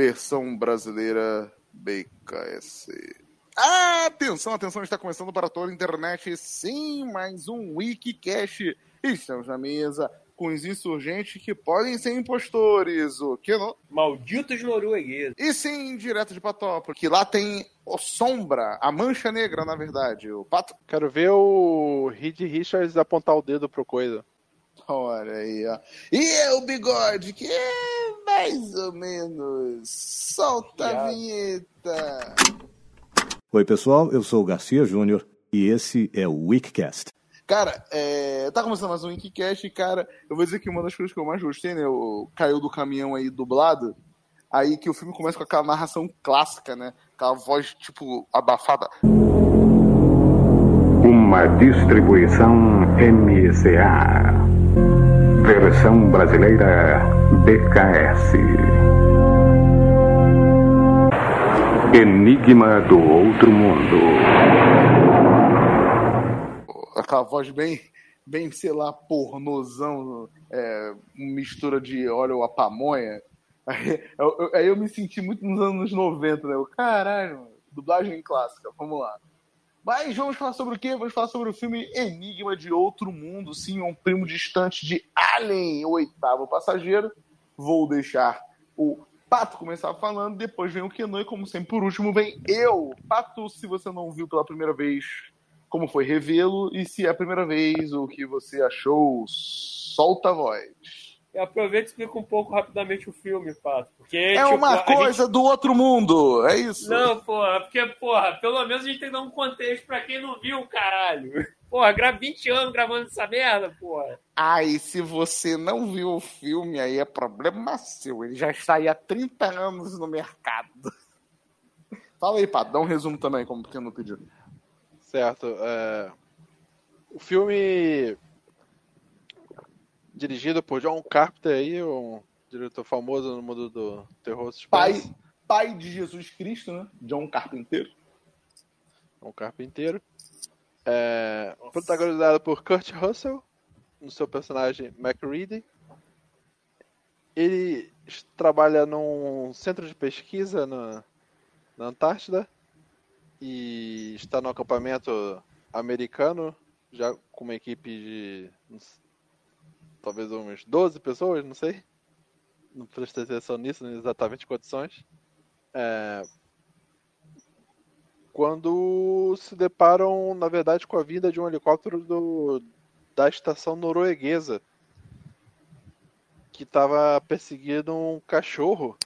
versão brasileira BKS. Atenção, atenção, está começando para toda a internet, sim, mais um Wikicast. Estamos na mesa com os insurgentes que podem ser impostores, o que não? Malditos noruegueses. E sim, direto de Patópolis, que lá tem o Sombra, a Mancha Negra, na verdade, o Pato. Quero ver o Reed Richards apontar o dedo pro coisa. Olha aí, ó. E o Bigode, que é mais ou menos. Solta a vinheta. Oi, pessoal, eu sou o Garcia Júnior e esse é o Wikicast. Cara, é, tá começando mais um Wikicast e, cara, eu vou dizer que uma das coisas que eu mais gostei, né? O Caiu do Caminhão aí dublado. Aí que o filme começa com aquela narração clássica, né? Aquela voz, tipo, abafada. Uma distribuição MCA. Versão brasileira BKS. Enigma do Outro Mundo. Aquela voz bem, bem, sei lá, pornozão, é, mistura de óleo a pamonha. Aí eu, aí eu me senti muito nos anos 90, né? Eu, caralho, dublagem clássica, vamos lá. Mas vamos falar sobre o quê? Vamos falar sobre o filme Enigma de Outro Mundo, sim, um primo distante de Alien, o oitavo passageiro. Vou deixar o Pato começar falando, depois vem o Kenan e, como sempre, por último, vem eu. Pato, se você não viu pela primeira vez, como foi revê-lo, e se é a primeira vez, o que você achou, solta a voz. Eu aproveito e explico um pouco rapidamente o filme, Pato. Porque, É tipo, uma coisa gente- do outro mundo, é isso? Não, porra, porque, porra, pelo menos a gente tem que dar um contexto pra quem não viu, caralho. Porra, gra 20 anos gravando essa merda, porra. Ai, se você não viu o filme, aí é problema seu. Ele já está aí há 30 anos no mercado. Fala aí, Pato, dá um resumo também, como pequeno pedido. Certo. é, O filme dirigido por John Carpenter aí, um diretor famoso no mundo do terror Pai, suspense. pai de Jesus Cristo, né? John Carpenter. um carpinteiro. É, protagonizado por Kurt Russell, no seu personagem MacReady. Ele trabalha num centro de pesquisa na, na Antártida e está no acampamento americano, já com uma equipe de talvez umas 12 pessoas, não sei. Não prestei atenção nisso, exatamente condições. É, quando se deparam, na verdade, com a vinda de um helicóptero do, da estação norueguesa que estava perseguindo um cachorro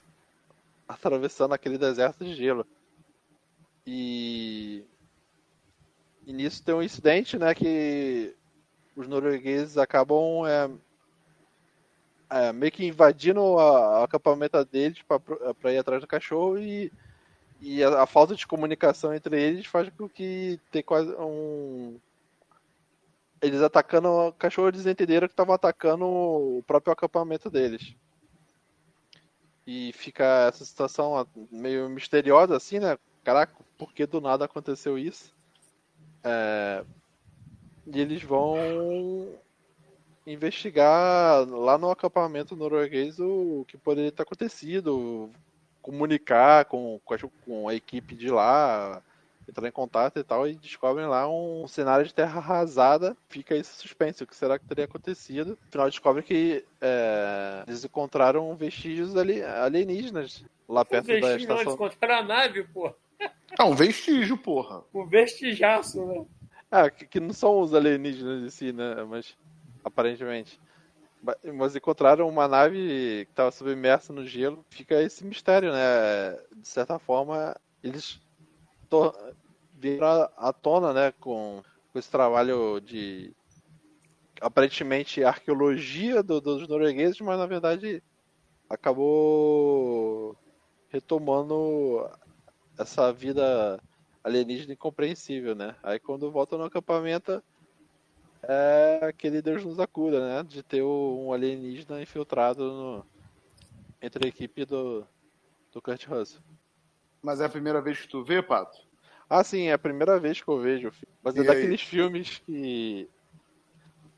atravessando aquele deserto de gelo. E, e nisso tem um incidente, né, que os noruegueses acabam é, é, meio que invadindo o acampamento deles para ir atrás do cachorro e e a, a falta de comunicação entre eles faz com que tem quase um. Eles atacando o cachorro, eles entenderam que estavam atacando o próprio acampamento deles. E fica essa situação meio misteriosa assim, né? Caraca, por que do nada aconteceu isso? É, E eles vão investigar lá no acampamento norueguês o que poderia ter acontecido, comunicar com, com, a, equipe de lá, entrar em contato e tal, e descobrem lá um cenário de terra arrasada. Fica esse suspense, o que será que teria acontecido? No final descobre que é, eles encontraram vestígios ali, alienígenas lá O perto da vestígio não, eles estação. encontraram a nave, porra. É um vestígio, porra. O vestigiaço, né? Ah, que, que não são os alienígenas em si, né? Mas aparentemente. Mas encontraram uma nave que estava submersa no gelo. Fica esse mistério, né? De certa forma, eles à- à tona, né? Com, com esse trabalho de aparentemente arqueologia do- dos noruegueses, mas na verdade acabou retomando essa vida alienígena incompreensível, né? Aí quando volta no acampamento é aquele Deus nos acuda, né? De ter um alienígena infiltrado no- entre a equipe do, do Kurt Russell. Mas é a primeira vez que tu vê, Pato? Ah, sim, é a primeira vez que eu vejo. Mas é E aí? daqueles filmes que.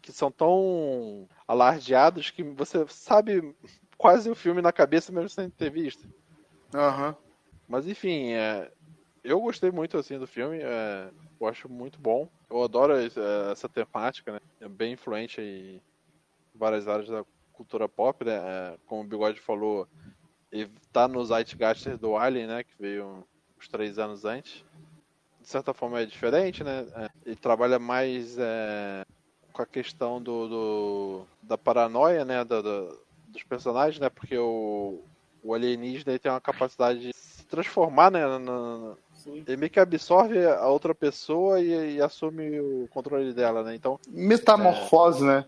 que são tão alardeados que você sabe quase o filme na cabeça mesmo sem ter visto. Aham. Mas enfim, é, eu gostei muito assim do filme, é, eu acho muito bom. Eu adoro é, essa temática, né? É bem influente em várias áreas da cultura pop, né? É, como o Bigode falou, ele tá no Zeitgeist do Alien, né? Que veio uns três anos antes. De certa forma é diferente, né? É, ele trabalha mais é, com a questão do, do- da paranoia, né? da- dos personagens, né? Porque o, o alienígena tem uma capacidade de se transformar, né? na- na- Sim. ele meio que absorve a outra pessoa e, e assume o controle dela, né? Então, Metamorfose, né?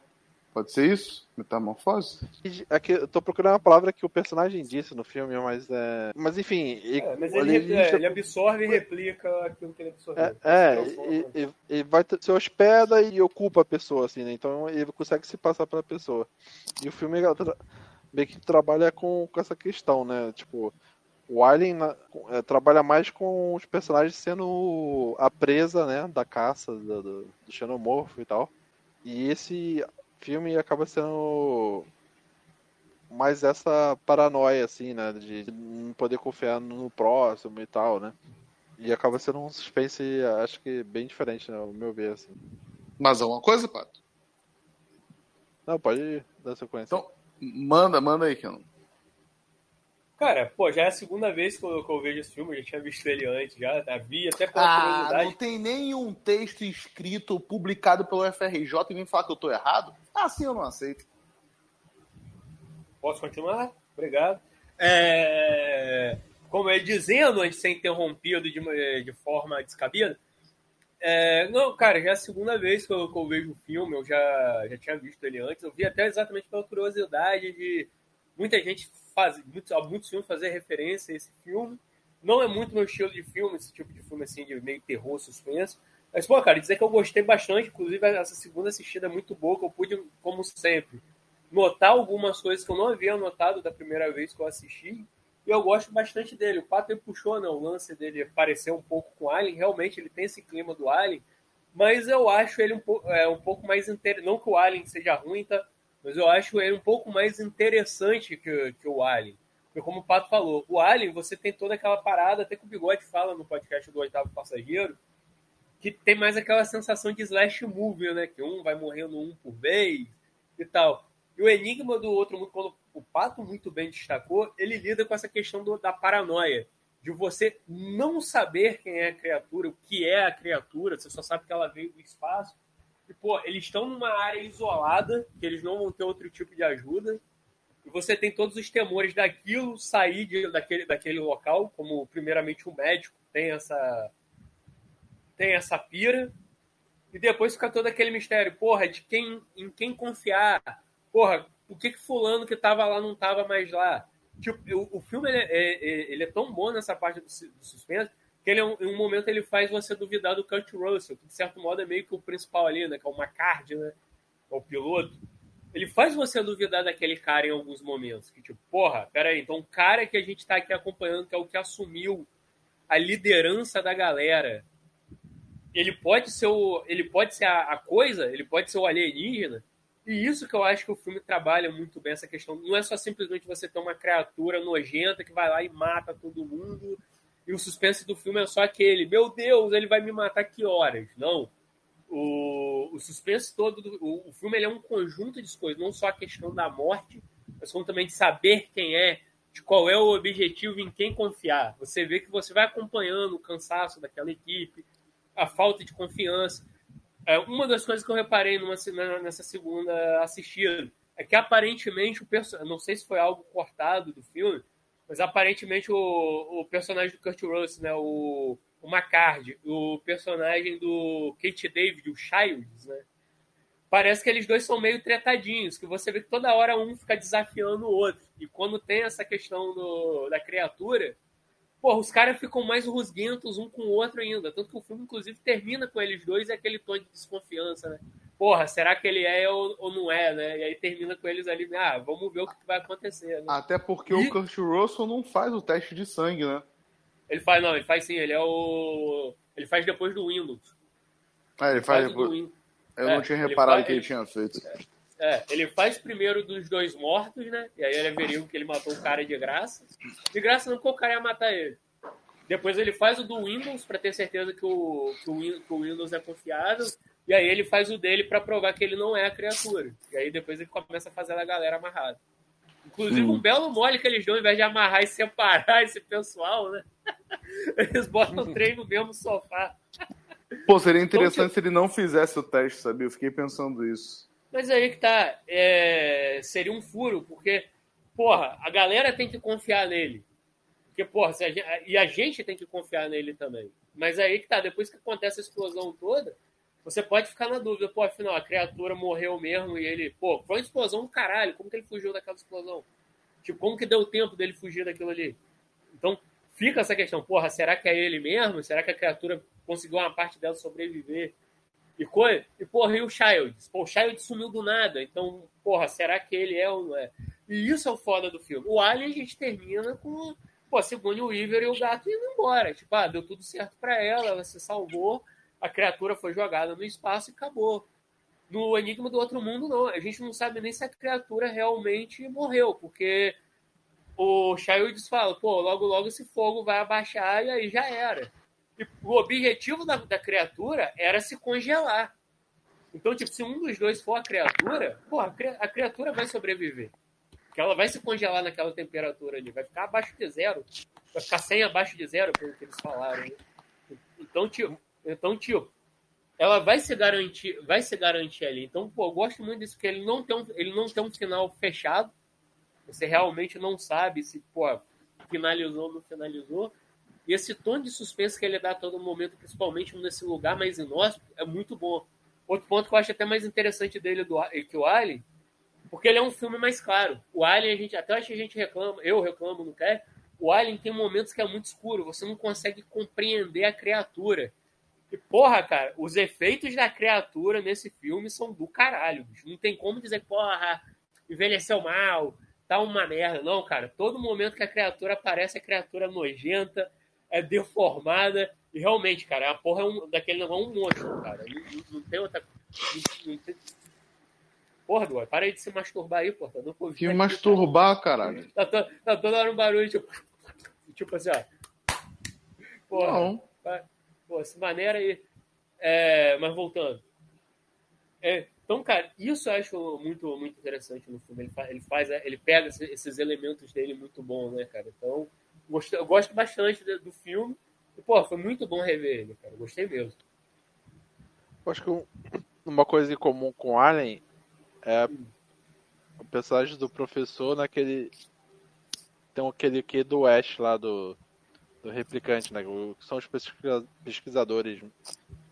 Pode ser isso? Metamorfose? aqui, eu tô procurando uma palavra que o personagem disse no filme, mas é. Mas enfim, ele, É, mas ele, alienígena- é, ele absorve e replica aquilo que ele absorveu. É, é, Esse o e, e- e vai se hospeda e ocupa a pessoa, assim, né? Então ele consegue se passar pela pessoa. E o filme meio que trabalha com, com essa questão, né? Tipo, o Alien é, trabalha mais com os personagens sendo a presa, né? Da caça do, do, do xenomorfo e tal. E esse filme acaba sendo mais essa paranoia, assim, né? De não poder confiar no próximo e tal, né? E acaba sendo um suspense, acho que bem diferente, né? Ao meu ver, assim. Mais alguma coisa, Pato? Não, pode dar sequência. Então, manda, manda aí, Kenan. Cara, pô, já é a segunda vez que eu, que eu vejo esse filme, eu já tinha visto ele antes, já havia, até pela Ah, curiosidade. não tem nenhum texto escrito, publicado pelo FRJ e vem falar que eu tô errado? Assim eu não aceito. Posso continuar? Obrigado. É, Como eu ia dizendo, antes de ser interrompido de, de forma descabida, é, não, cara, já é a segunda vez que eu, que eu vejo o filme, eu já, já tinha visto ele antes, eu vi até exatamente pela curiosidade de muita gente faz, muitos, muitos filmes fazer referência a esse filme. Não é muito meu estilo de filme, esse tipo de filme assim, de meio terror, suspense. Mas, pô, cara, dizer que eu gostei bastante, inclusive essa segunda assistida é muito boa, que eu pude, como sempre, notar algumas coisas que eu não havia notado da primeira vez que eu assisti. E eu gosto bastante dele. O Pato ele puxou né, o lance dele parecer um pouco com Alien. Realmente ele tem esse clima do Alien. Mas eu acho ele um, po é, um pouco mais interessante. Não que o Alien seja ruim, tá? Mas eu acho ele um pouco mais interessante que, que o Alien. Porque como o Pato falou, o Alien você tem toda aquela parada, até que o Bigode fala no podcast do Oitavo Passageiro, que tem mais aquela sensação de slash movie, né? Que um vai morrendo um por vez e tal. E o enigma do outro mundo, quando o Pato muito bem destacou, ele lida com essa questão do, da paranoia. De você não saber quem é a criatura, o que é a criatura, você só sabe que ela veio do espaço. E, pô, eles estão numa área isolada, que eles não vão ter outro tipo de ajuda. E você tem todos os temores daquilo sair de, daquele, daquele local, como primeiramente o médico tem essa, tem essa pira. E depois fica todo aquele mistério, porra, de quem, em quem confiar. Porra, o que que fulano que tava lá não tava mais lá? Tipo, o, o filme ele é, é, ele é tão bom nessa parte do, do suspense que ele, em um momento ele faz você duvidar do Kurt Russell, que de certo modo é meio que o principal ali, né? Que é o McCarthy, né? É o piloto. Ele faz você duvidar daquele cara em alguns momentos. Que tipo, porra, peraí, então o cara que a gente tá aqui acompanhando, que é o que assumiu a liderança da galera, ele pode ser o, ele pode ser a, a coisa, ele pode ser o alienígena. E isso que eu acho que o filme trabalha muito bem essa questão. Não é só simplesmente você ter uma criatura nojenta que vai lá e mata todo mundo. E o suspense do filme é só aquele, meu Deus, ele vai me matar que horas? Não. O, o suspense todo, do, o, o filme é um conjunto de coisas, não só a questão da morte, mas como também de saber quem é, de qual é o objetivo, em quem confiar. Você vê que você vai acompanhando o cansaço daquela equipe, a falta de confiança. É, uma das coisas que eu reparei numa, nessa segunda assistida é que aparentemente o personagem, não sei se foi algo cortado do filme, mas aparentemente o, o personagem do Kurt Russell, né, o, o McCarthy, o personagem do Kate David, o Childs, né, parece que eles dois são meio tretadinhos, que você vê que toda hora um fica desafiando o outro. E quando tem essa questão do, da criatura, porra, os caras ficam mais rusguentos um com o outro ainda. Tanto que o filme, inclusive, termina com eles dois e aquele tom de desconfiança, né? Porra, será que ele é ou, ou, não é, né? E aí termina com eles ali, ah, vamos ver o que vai acontecer. Né? Até porque E- o Kurt Russell não faz o teste de sangue, né? Ele faz, não, ele faz sim, ele é o. Ele faz depois do Windows. Ah, ele faz Faz depois. Eu É, não tinha ele reparado faz- que ele ele- tinha feito. É, ele faz primeiro dos dois mortos, né? E aí ele averiu que ele matou o cara de graça. De graça não, porque o cara ia matar ele. Depois ele faz o do Windows para ter certeza que o, que o, que o Windows é confiável. E aí ele faz o dele para provar que ele não é a criatura. E aí depois ele começa a fazer a galera amarrada. Inclusive, Hum. um belo mole que eles dão, ao invés de amarrar e separar esse pessoal, né? Eles botam três no mesmo sofá. Pô, seria interessante se ele não fizesse o teste, sabia? Eu fiquei pensando isso. Mas aí que tá. é, seria um furo, porque, porra, a galera tem que confiar nele. Porque, porra, se a gente- e a gente tem que confiar nele também. Mas aí que tá, depois que acontece a explosão toda, você pode ficar na dúvida, pô, afinal, a criatura morreu mesmo e ele, pô, foi uma explosão do caralho, como que ele fugiu daquela explosão? Tipo, como que deu tempo dele fugir daquilo ali? Então, fica essa questão, porra, será que é ele mesmo? Será que a criatura conseguiu uma parte dela sobreviver? E, co- e porra, e o Childs? Pô, o Childs sumiu do nada, então, porra, será que ele é ou não é? E isso é o foda do filme. O Alien a gente termina com, pô, Sigourney Weaver e o gato indo embora. Tipo, ah, deu tudo certo pra ela, ela se salvou, a criatura foi jogada no espaço e acabou. No Enigma do Outro Mundo, não. A gente não sabe nem se a criatura realmente morreu, porque o Childs fala, pô, logo logo esse fogo vai abaixar e aí já era. E o objetivo da, da criatura era se congelar. Então, tipo, se um dos dois for a criatura, pô, a, a criatura vai sobreviver. Porque ela vai se congelar naquela temperatura ali, vai ficar abaixo de zero, vai ficar 100 abaixo de zero, pelo que eles falaram. né? Então, tipo, então, tipo, ela vai se garantir, vai se garantir ali. Então, pô, eu gosto muito disso, porque ele não tem um, ele não tem um final fechado. Você realmente não sabe se, pô, finalizou ou não finalizou. E esse tom de suspense que ele dá a todo momento, principalmente nesse lugar mais inóspito, é muito bom. Outro ponto que eu acho até mais interessante dele do, que o Alien, porque ele é um filme mais claro. O Alien, a gente até acho que a gente reclama, eu reclamo, não quer. O Alien tem momentos que é muito escuro, você não consegue compreender a criatura. E, porra, cara, os efeitos da criatura nesse filme são do caralho, bicho. Não tem como dizer, porra, envelheceu mal, tá uma merda. Não, cara, todo momento que a criatura aparece, a criatura é nojenta, é deformada. E realmente, cara, a porra é um, daquele negócio é um monstro, cara. Não, não- não tem outra. Não, não tem... Porra, Duane, para aí de se masturbar aí, porra. Tá Covid Que aqui, masturbar, caralho. Tá, to- tá toda hora um barulho, tipo. Tipo assim, ó. Porra. Não. Pô, essa maneira aí. É, mas voltando. É, então, cara, isso eu acho muito, muito interessante no filme. Ele faz, ele, faz, ele pega esse- esses elementos dele muito bom, né, cara? Então, gosto, eu gosto bastante do, filme. E, pô, foi muito bom rever ele, cara. Gostei mesmo. Eu acho que um- uma coisa em comum com Alien é o personagem do professor naquele. Tem aquele que do Ash lá do, do replicante, né? Que são os pesquisa- pesquisadores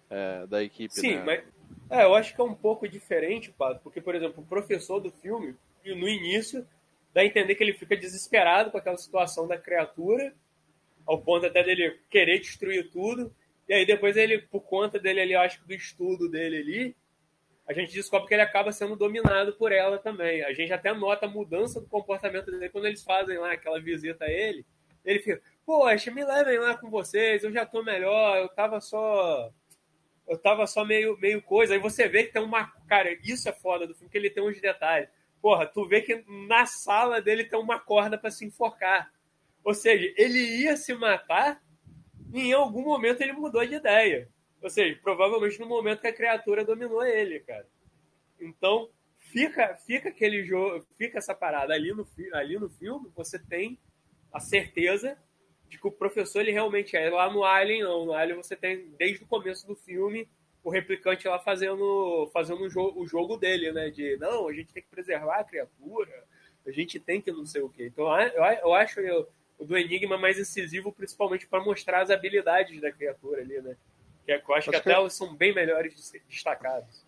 é, da equipe. Sim, né? mas é, eu acho que é um pouco diferente, Pato, porque, por exemplo, o professor do filme, no início, dá a entender que ele fica desesperado com aquela situação da criatura, ao ponto até dele querer destruir tudo. E aí depois ele, por conta dele ali, eu acho que do estudo dele ali, a gente descobre que ele acaba sendo dominado por ela também. A gente até nota a mudança do comportamento dele quando eles fazem lá aquela visita a ele. Ele fica, poxa, me levem lá com vocês, eu já tô melhor, eu tava só eu tava só meio, meio coisa. Aí você vê que tem uma. Cara, isso é foda do filme, que ele tem uns detalhes. Porra, tu vê que na sala dele tem uma corda para se enforcar. Ou seja, ele ia se matar e em algum momento ele mudou de ideia. Ou seja, provavelmente no momento que a criatura dominou ele, cara. Então, fica, fica aquele jogo, fica essa parada ali no, ali no filme, você tem a certeza de que o professor ele realmente é lá no Alien não, no Alien você tem desde o começo do filme o replicante lá fazendo fazendo o jogo, o jogo dele, né, de não, a gente tem que preservar a criatura, a gente tem que não sei o quê. Então eu, eu acho eu- o do Enigma mais incisivo principalmente para mostrar as habilidades da criatura ali, né? Que é- eu acho que Acho até que- elas são bem melhores de ser destacadas.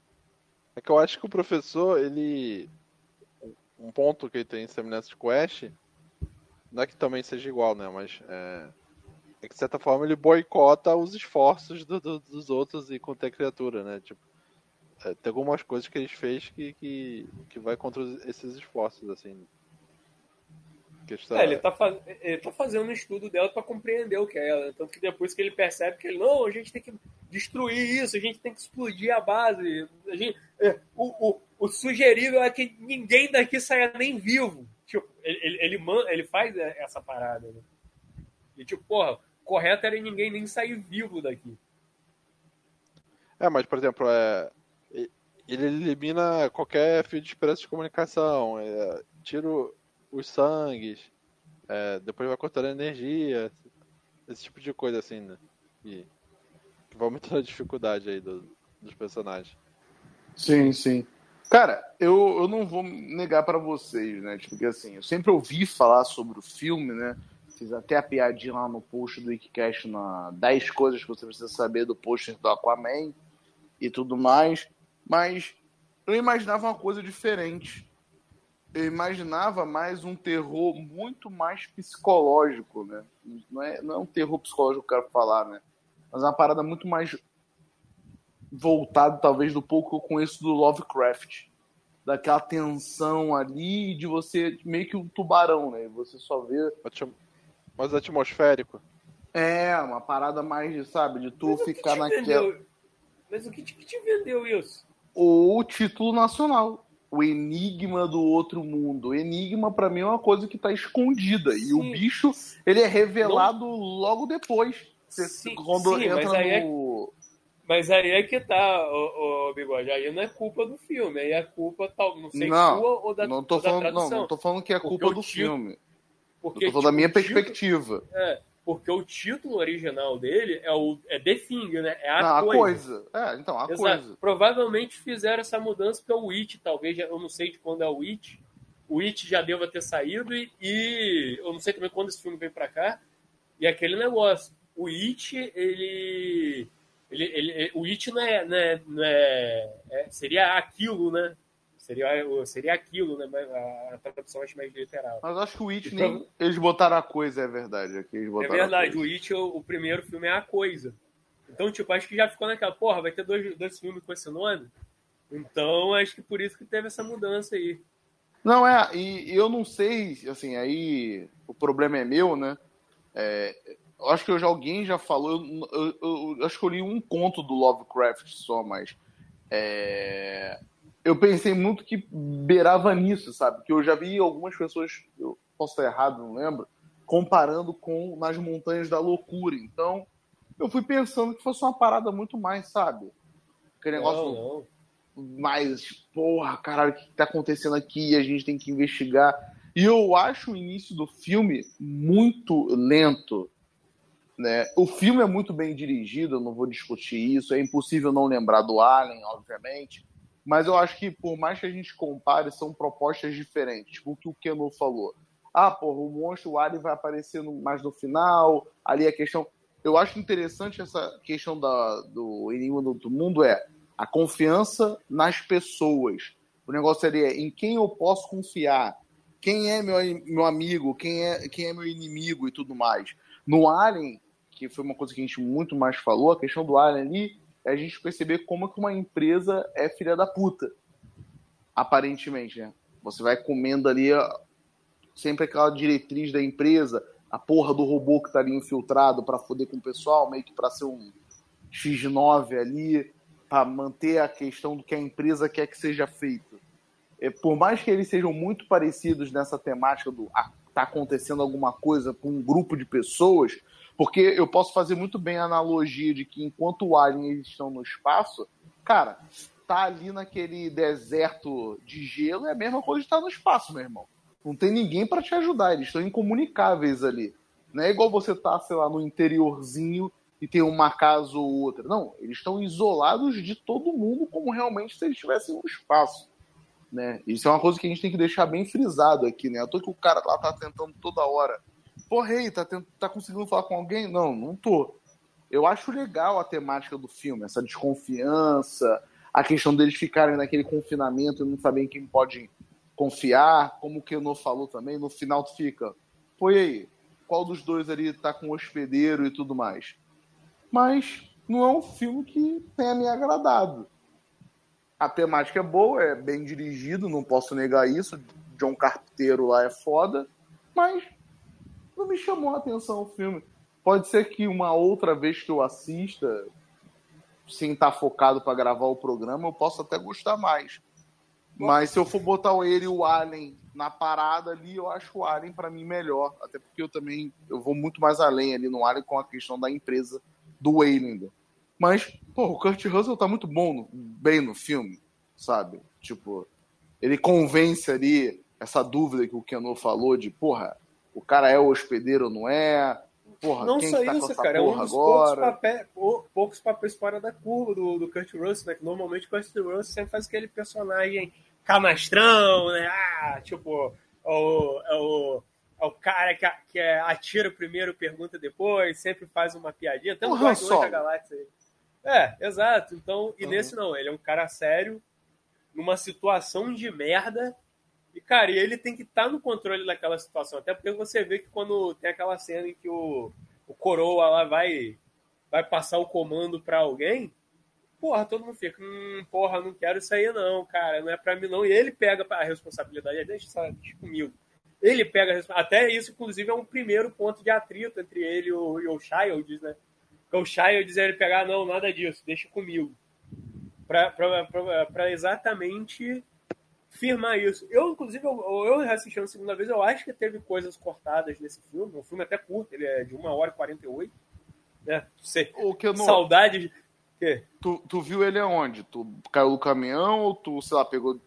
É que eu acho que o professor, ele. Um ponto que ele tem em o Ash, não é que também seja igual, né? Mas é, é que de certa forma ele boicota os esforços do- do- dos outros e contra a criatura, né? Tipo, é, tem algumas coisas que ele fez que, que, que vai contra esses esforços, assim. Questão, É, ele tá, faz... ele tá fazendo um estudo dela para compreender o que é ela. Tanto que depois que ele percebe que ele, não, a gente tem que destruir isso, a gente tem que explodir a base. A gente, é, o, o, o sugerível é que ninguém daqui saia nem vivo. Tipo, ele, ele, ele, ele faz essa parada. Né? E tipo, porra, correto era ninguém nem sair vivo daqui. É, mas, por exemplo, é, ele elimina qualquer fio de esperança de comunicação, é, tira os sangues, é, depois vai cortando a energia, esse tipo de coisa assim, né? E vai aumentando a dificuldade aí do, dos personagens. Sim, sim. Cara, eu, eu não vou negar para vocês, né? Tipo, assim, eu sempre ouvi falar sobre o filme, né? Fiz até a piadinha lá no post do Wikicast na 10 coisas que você precisa saber do pôster do Aquaman e tudo mais. Mas eu imaginava uma coisa diferente. Eu imaginava mais um terror muito mais psicológico, né? Não é, não é um terror psicológico que eu quero falar, né? Mas é uma parada muito mais voltado, talvez, do pouco que eu conheço do Lovecraft. Daquela tensão ali de você meio que um tubarão, né? Você só vê. Mais atmosférico. É, uma parada mais, sabe, de tu Mas ficar naquela. Vendeu? Mas o que te, que te vendeu isso? O título nacional. O Enigma do Outro Mundo. Enigma, para mim, é uma coisa que tá escondida. Sim. E o bicho, ele é revelado Não... logo depois. Sim, quando sim, entra mas aí no. É... Mas aí é que tá, o, Bigode. Aí não é culpa do filme, aí é culpa, tal, não sei, não, sua ou da, não tô falando, da Não, não tô falando que é culpa do título, filme. Porque, eu tô falando da minha perspectiva. é, porque o título original dele é o é The Thing, né? É a, não, coisa. a coisa. É, então, a Exato. coisa. Provavelmente fizeram essa mudança porque o Witch, talvez, eu não sei de quando é o Witch. O Witch já deva ter saído e, e eu não sei também quando esse filme veio pra cá. E aquele negócio o It, ele, ele, ele, o It não é, não é, não é, é, seria aquilo, né? Seria, seria aquilo, né? A, a tradução acho mais literal. Mas acho que o It então, nem eles botaram a coisa, é verdade. Aqui eles é verdade, o It, o, o, primeiro filme é a coisa. Então, tipo, acho que já ficou naquela, porra, vai ter dois, dois filmes com esse nome? Então, acho que por isso que teve essa mudança aí. Não, é, e eu não sei, assim, aí o problema é meu, né? É, acho que eu já, alguém já falou, eu, eu, eu, eu, acho que eu li um conto do Lovecraft só, mas é, eu pensei muito que beirava nisso, sabe? Que eu já vi algumas pessoas, eu posso estar errado, não lembro, comparando com Nas Montanhas da Loucura. Então, eu fui pensando que fosse uma parada muito mais, sabe? Aquele negócio não, não. mais, porra, caralho, o que tá acontecendo aqui? A gente tem que investigar. E eu acho o início do filme muito lento né? O filme é muito bem dirigido, eu não vou discutir isso. É impossível não lembrar do Alien, obviamente. Mas eu acho que, por mais que a gente compare, são propostas diferentes. Tipo o que o Keno falou. Ah, porra, o monstro, o Alien vai aparecer no, mais no final. Ali a questão. Eu acho interessante essa questão da, do Enigma do Mundo é a confiança nas pessoas. O negócio seria em quem eu posso confiar. Quem é meu, meu amigo, quem é, quem é meu inimigo e tudo mais. No Alien, que foi uma coisa que a gente muito mais falou, a questão do Alien ali é a gente perceber como que uma empresa é filha da puta. Aparentemente, né? Você vai comendo ali sempre aquela diretriz da empresa, a porra do robô que tá ali infiltrado para foder com o pessoal, meio que para ser um X9 ali, para manter a questão do que a empresa quer que seja feito. É, por mais que eles sejam muito parecidos nessa temática do ah, tá acontecendo alguma coisa com um grupo de pessoas, porque eu posso fazer muito bem a analogia de que enquanto o Alien eles estão no espaço, cara, tá ali naquele deserto de gelo é a mesma coisa de estar no espaço, meu irmão. Não tem ninguém para te ajudar, eles estão incomunicáveis ali. Não é igual você tá, sei lá, no interiorzinho e tem uma casa ou outra. Não, eles estão isolados de todo mundo como realmente se eles estivessem no espaço. Né? Isso é uma coisa que a gente tem que deixar bem frisado aqui, né? Eu tô que o cara lá tá tentando toda hora Porra, aí, tá, tá conseguindo falar com alguém? Não, não tô. Eu acho legal a temática do filme, essa desconfiança, a questão deles ficarem naquele confinamento e não saberem quem pode confiar, como o Keno falou também, no final tu fica, foi aí, qual dos dois ali tá com o hospedeiro e tudo mais. Mas não é um filme que tenha me agradado. A temática é boa, é bem dirigido, não posso negar isso. John Carpinteiro lá é foda, mas não me chamou a atenção o filme. Pode ser que uma outra vez que eu assista, sem estar focado para gravar o programa, eu posso até gostar mais. Mas se eu for botar ele e o Alien na parada ali, eu acho o Alien para mim melhor. Até porque eu também eu vou muito mais além ali no Alien com a questão da empresa do Waylander. Mas, pô, o Kurt Russell tá muito bom, no, bem no filme, sabe? Tipo, ele convence ali essa dúvida que o Keno falou de, porra, o cara é o hospedeiro ou não é? Porra, Não só tá isso, cara. É um dos poucos, agora? papéis, pou- poucos papéis fora da curva do, do Kurt Russell, né? Que normalmente o Kurt Russell sempre faz aquele personagem canastrão, né? Ah, tipo, é o, é o, é o cara que, que é, atira primeiro, pergunta depois, sempre faz uma piadinha. Tem um Guardiões da. Galáxia aí. É, exato. Então, e Uhum. nesse não, ele é um cara sério, numa situação de merda. E, cara, ele tem que estar no controle daquela situação. Até porque você vê que quando tem aquela cena em que o, o Coroa lá vai, vai passar o comando pra alguém, porra, todo mundo fica, hum, porra, não quero isso aí não, cara, não é pra mim não. E ele pega a responsabilidade, deixa isso comigo. Ele pega a responsabilidade. Até isso, inclusive, é um primeiro ponto de atrito entre ele e o, e o Childs, né? Porque o Childs ele pegar, não, nada disso, deixa comigo. Pra exatamente firmar isso. Eu, inclusive, eu, eu assistindo a segunda vez, eu acho que teve coisas cortadas nesse filme. Um filme até curto, ele é de 1 hora e 48. Né? Sei. O Keno, Saudade de. Tu, tu viu ele aonde? Tu caiu do caminhão ou tu, sei lá, pegou.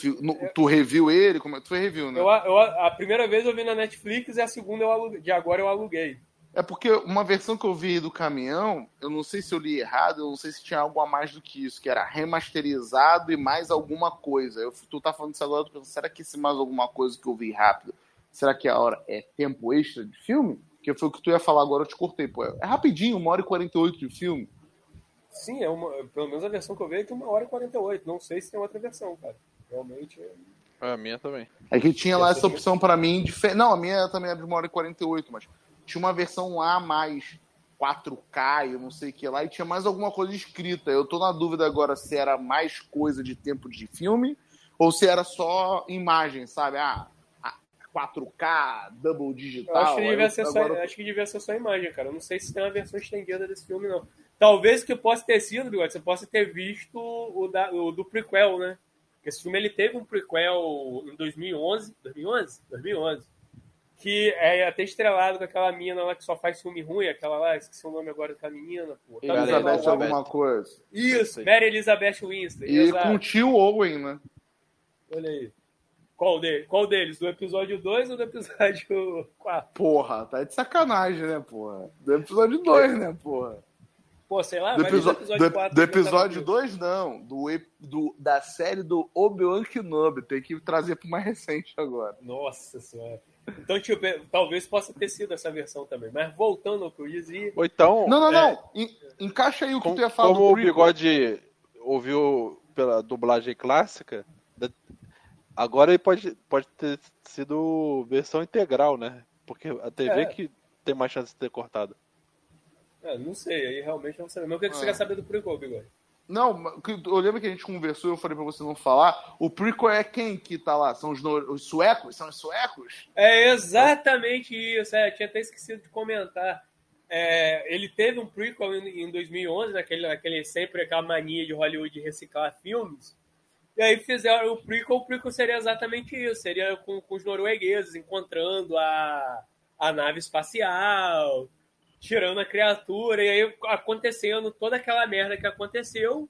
Tu, no- tu reviu ele? Como é? Tu foi review, né? Eu, eu, a primeira vez eu vi na Netflix e a segunda eu aluguei, de agora eu aluguei. É porque uma versão que eu vi do caminhão, eu não sei se eu li errado, eu não sei se tinha algo a mais do que isso, que era remasterizado e mais alguma coisa. Eu, tu tá falando isso agora, eu tô pensando, será que esse mais alguma coisa que eu vi rápido, será que a hora é tempo extra de filme? Que foi o que tu ia falar agora, eu te cortei, pô. É rapidinho, uma hora e 48 de filme. Sim, é uma, pelo menos a versão que eu vi é de 1 hora e 48. Não sei se tem outra versão, cara. Realmente. é- É, a minha também. É que tinha lá Essa essa opção pra mim, de fe- não, a minha também era de uma hora e 48, mas tinha uma versão A mais 4K, eu não sei o que lá, e tinha mais alguma coisa escrita. Eu tô na dúvida agora se era mais coisa de tempo de filme ou se era só imagem, sabe? Ah, ah, 4K, double Eu digital. acho que, Aí devia ser só, agora- acho que devia ser só imagem, cara. Eu não sei se tem uma versão estendida desse filme, não. Talvez que possa ter sido, Bigode, você possa ter visto o, da- o do prequel, né? Esse filme ele teve um prequel em 2011. 2011? 2011. Que é até estrelado com aquela mina lá que só faz filme ruim, aquela lá, esqueci o nome agora daquela menina, pô. Tá Elizabeth alguma coisa. Isso, Sei. Mary Elizabeth Winston. E exato. com o tio Owen, né? Olha aí. Qual, dele? Qual deles? Do episódio 2 ou do episódio 4? Porra, tá de sacanagem, né, porra? Do episódio 2, né, porra? Pô, sei lá, Do, do episódio do- 4. do episódio tudo. 2, não. Do, do- da série do Obi-Wan Kenobi. Tem que trazer pro mais recente agora. Nossa senhora. Então, tipo, talvez possa ter sido essa versão também. Mas voltando ao que eu dizia. Ou então, Não, não, É. não. En- encaixa aí o que com- tu ia falar como do o. Bigode ouviu pela dublagem clássica, agora ele pode, pode ter sido versão integral, né? Porque a TV É. que tem mais chance de ter cortado. Ah, não sei, aí realmente não sei. Mas o que, que você É. quer saber do prequel, Bigode? Não, eu lembro que a gente conversou e eu falei pra você não falar. O prequel é quem que tá lá? São os, os suecos? São os suecos? É exatamente isso. É, eu tinha até esquecido de comentar. É, ele teve um prequel em, em 2011, naquele, naquele, sempre aquela mania de Hollywood de reciclar filmes. E aí fizeram o prequel. O prequel seria exatamente isso. Seria com, com os noruegueses encontrando a, a nave espacial, tirando a criatura, e aí acontecendo toda aquela merda que aconteceu.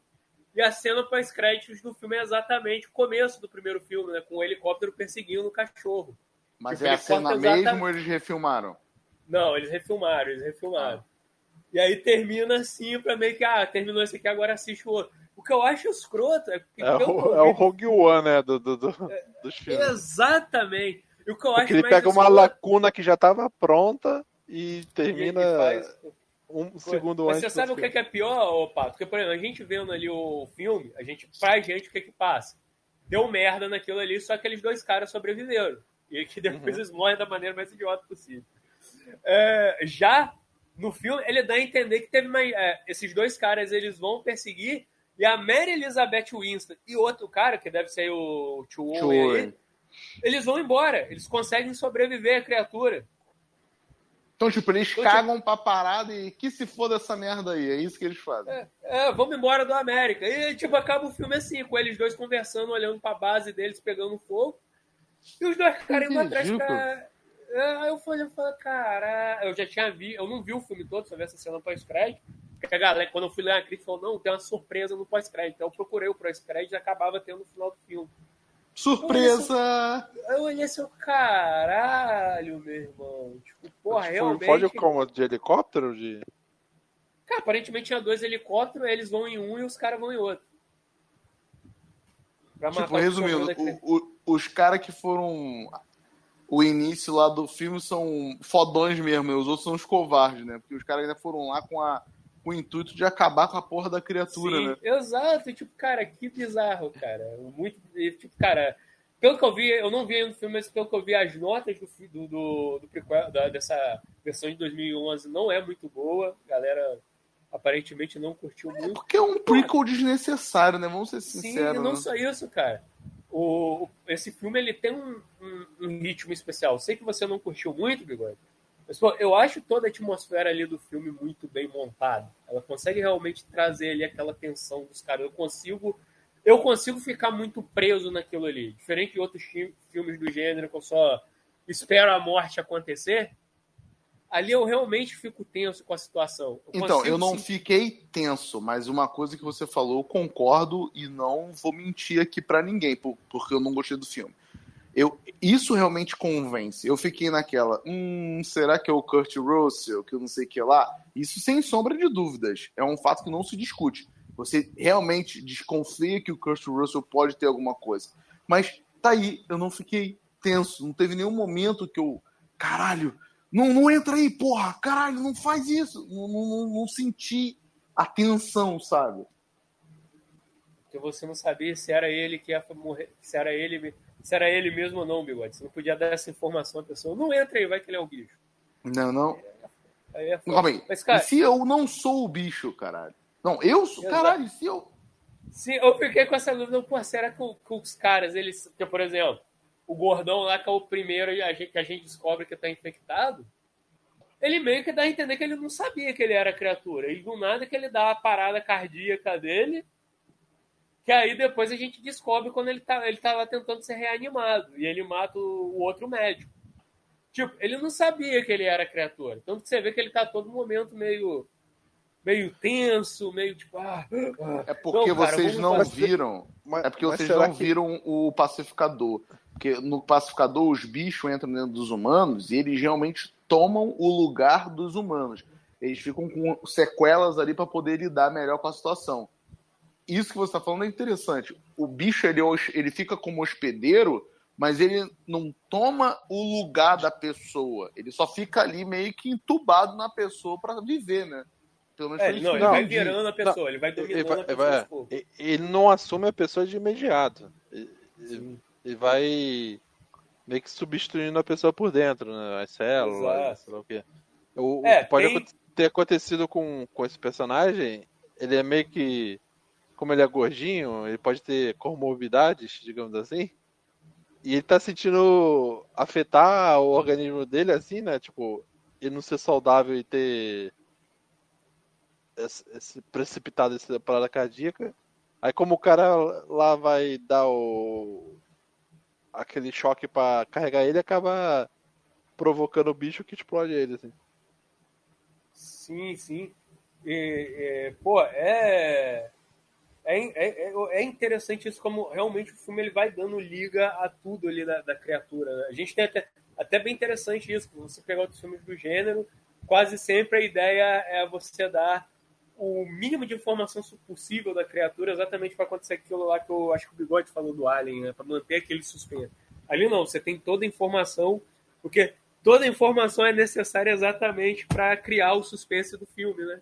E a cena pós-créditos do filme é exatamente o começo do primeiro filme, né? Com o helicóptero perseguindo o cachorro. Mas Tipo, é a cena exatamente- mesmo ou eles refilmaram? Não, eles refilmaram, eles refilmaram. E aí termina assim, pra meio que, ah, terminou esse aqui, agora assiste o outro. O que eu acho escroto é que. É o, é o Rogue One, né? Do, do- do- dos filmes. Exatamente. E o que eu acho Porque ele mais pega uma escroto lacuna que já estava pronta e e- termina e faz- um segundo Mas antes. você sabe o que é, que é pior, Pato? Porque, por exemplo, a gente vendo ali o filme, a gente, pra gente, o que é que passa? Deu merda naquilo ali, só aqueles dois caras sobreviveram. E que depois eles morrem da maneira mais idiota possível. É, já no filme, ele dá a entender que teve mais. é, esses dois caras eles vão perseguir e a Mary Elizabeth Winston e outro cara, que deve ser o Tio Tio Owen, Owen. aí, eles vão embora. Eles conseguem sobreviver a criatura. Então, tipo, eles Então, cagam pra parada e que se foda essa merda aí. É isso que eles fazem. É, é, vamos embora do América. E, tipo, acaba o filme assim, com eles dois conversando, olhando pra base deles, pegando fogo. E os dois caras indo atrás pra... É, Aí eu falei, eu falei, cara, eu já tinha vi, eu não vi o filme todo, só vi essa cena pós-crédito. Porque a galera, quando eu fui ler a crítica, falou, não, tem uma surpresa no pós-crédito. Então eu procurei o pós-crédito e acabava tendo no final do filme. Surpresa! Eu olhei assim, caralho, meu irmão. Tipo, porra, Foi- realmente. Pode como? De helicóptero? De... Cara, aparentemente tinha dois helicópteros, eles vão em um e os caras vão em outro. Pra Tipo, matar o resumindo, o- o- os caras que foram. O início lá do filme são fodões mesmo, e os outros são os covardes, né? Porque os caras ainda foram lá com, a, com o intuito de acabar com a porra da criatura, Sim, né? exato. E, Tipo, cara, que bizarro, cara. Muito. Tipo, cara, pelo que eu vi, eu não vi ainda o filme, mas pelo que eu vi, as notas do, do, do, do da- dessa versão de 2011 não é muito boa. Galera aparentemente não curtiu muito. Porque é um prequel desnecessário, né? Vamos ser Sim, sinceros. e não né? só isso, cara. O, o- esse filme ele tem um, um- um ritmo especial. Sei que você não curtiu muito, Bigode. Mas, pô, eu acho toda a atmosfera ali do filme muito bem montada. Ela consegue realmente trazer ali aquela tensão dos caras. Eu consigo, eu consigo ficar muito preso naquilo ali. Diferente de outros fi- filmes do gênero que eu só espero a morte acontecer. Ali eu realmente fico tenso com a situação. Então, consigo eu não sentir- fiquei tenso, mas uma coisa que você falou, eu concordo e não vou mentir aqui pra ninguém, por- porque eu não gostei do filme. Eu, isso realmente convence. Eu fiquei naquela, hum, será que é o Kurt Russell, que eu não sei o que lá? Isso sem sombra de dúvidas. É um fato que não se discute. Você realmente desconfia que o Kurt Russell pode ter alguma coisa. Mas tá aí, eu não fiquei tenso. Não teve nenhum momento que eu, caralho, não, não entra aí, porra, caralho, não faz isso. Não, não, não- senti a tensão, sabe? Porque você não sabia se era ele que ia morrer, se era ele, se era ele mesmo ou não, bigode. Você não podia dar essa informação à pessoa. Não entra aí, vai que ele é o bicho. Não, não. Aí é foda. Calma aí. Mas, cara, E se eu não sou o bicho, caralho? Não, eu sou. Exato. Caralho, e se eu. se eu fiquei com essa dúvida, pô, será que, o- que os caras, eles. Que, por exemplo, o gordão lá, que é o primeiro e a gente- que a gente descobre que tá infectado, ele meio que dá a entender que ele não sabia que ele era criatura. E do nada que ele dá a parada cardíaca dele. Que aí depois a gente descobre quando ele tá, ele tá lá tentando ser reanimado. E ele mata o, o outro médico. Tipo, ele não sabia que ele era criatura. Tanto que você vê que ele tá a todo momento meio. meio tenso, meio tipo. Ah, ah. É porque Não, cara, vocês não fazer- viram. Mas, É porque vocês não que- viram o pacificador. Porque no pacificador os bichos entram dentro dos humanos e eles realmente tomam o lugar dos humanos. Eles ficam com sequelas ali para poder lidar melhor com a situação. Isso que você está falando é interessante. O bicho ele, é ele fica como hospedeiro, mas ele não toma o lugar da pessoa. Ele só fica ali meio que entubado na pessoa para viver, né? Pelo menos É, ele, não, ele eu vai virando a pessoa, ele vai Ele, dominando vai- a pessoa vai- aos poucos. ele- ele não assume a pessoa de imediato. Ele, ele- ele vai meio que substituindo a pessoa por dentro, né? As células, Exato. sei lá o quê. O, o É, que pode tem- ter acontecido com, com esse personagem, ele é meio que. Como ele é gordinho, ele pode ter comorbidades, digamos assim. E ele tá sentindo afetar o organismo dele assim, né? Tipo, ele não ser saudável e ter esse, esse precipitado essa parada cardíaca. Aí como o cara lá vai dar o aquele choque pra carregar ele, acaba provocando o bicho que explode ele, assim. Sim, sim. E, é, pô, é, é, é, é- é interessante isso, como realmente o filme ele vai dando liga a tudo ali da, da criatura. né? A gente tem até, até bem interessante isso, você pegar outros filmes do gênero, quase sempre a ideia é você dar o mínimo de informação possível da criatura, exatamente para acontecer aquilo lá que eu acho que o Bigode falou do Alien, né? para manter aquele suspense. Ali não, você tem toda a informação, porque toda a informação é necessária exatamente para criar o suspense do filme, né?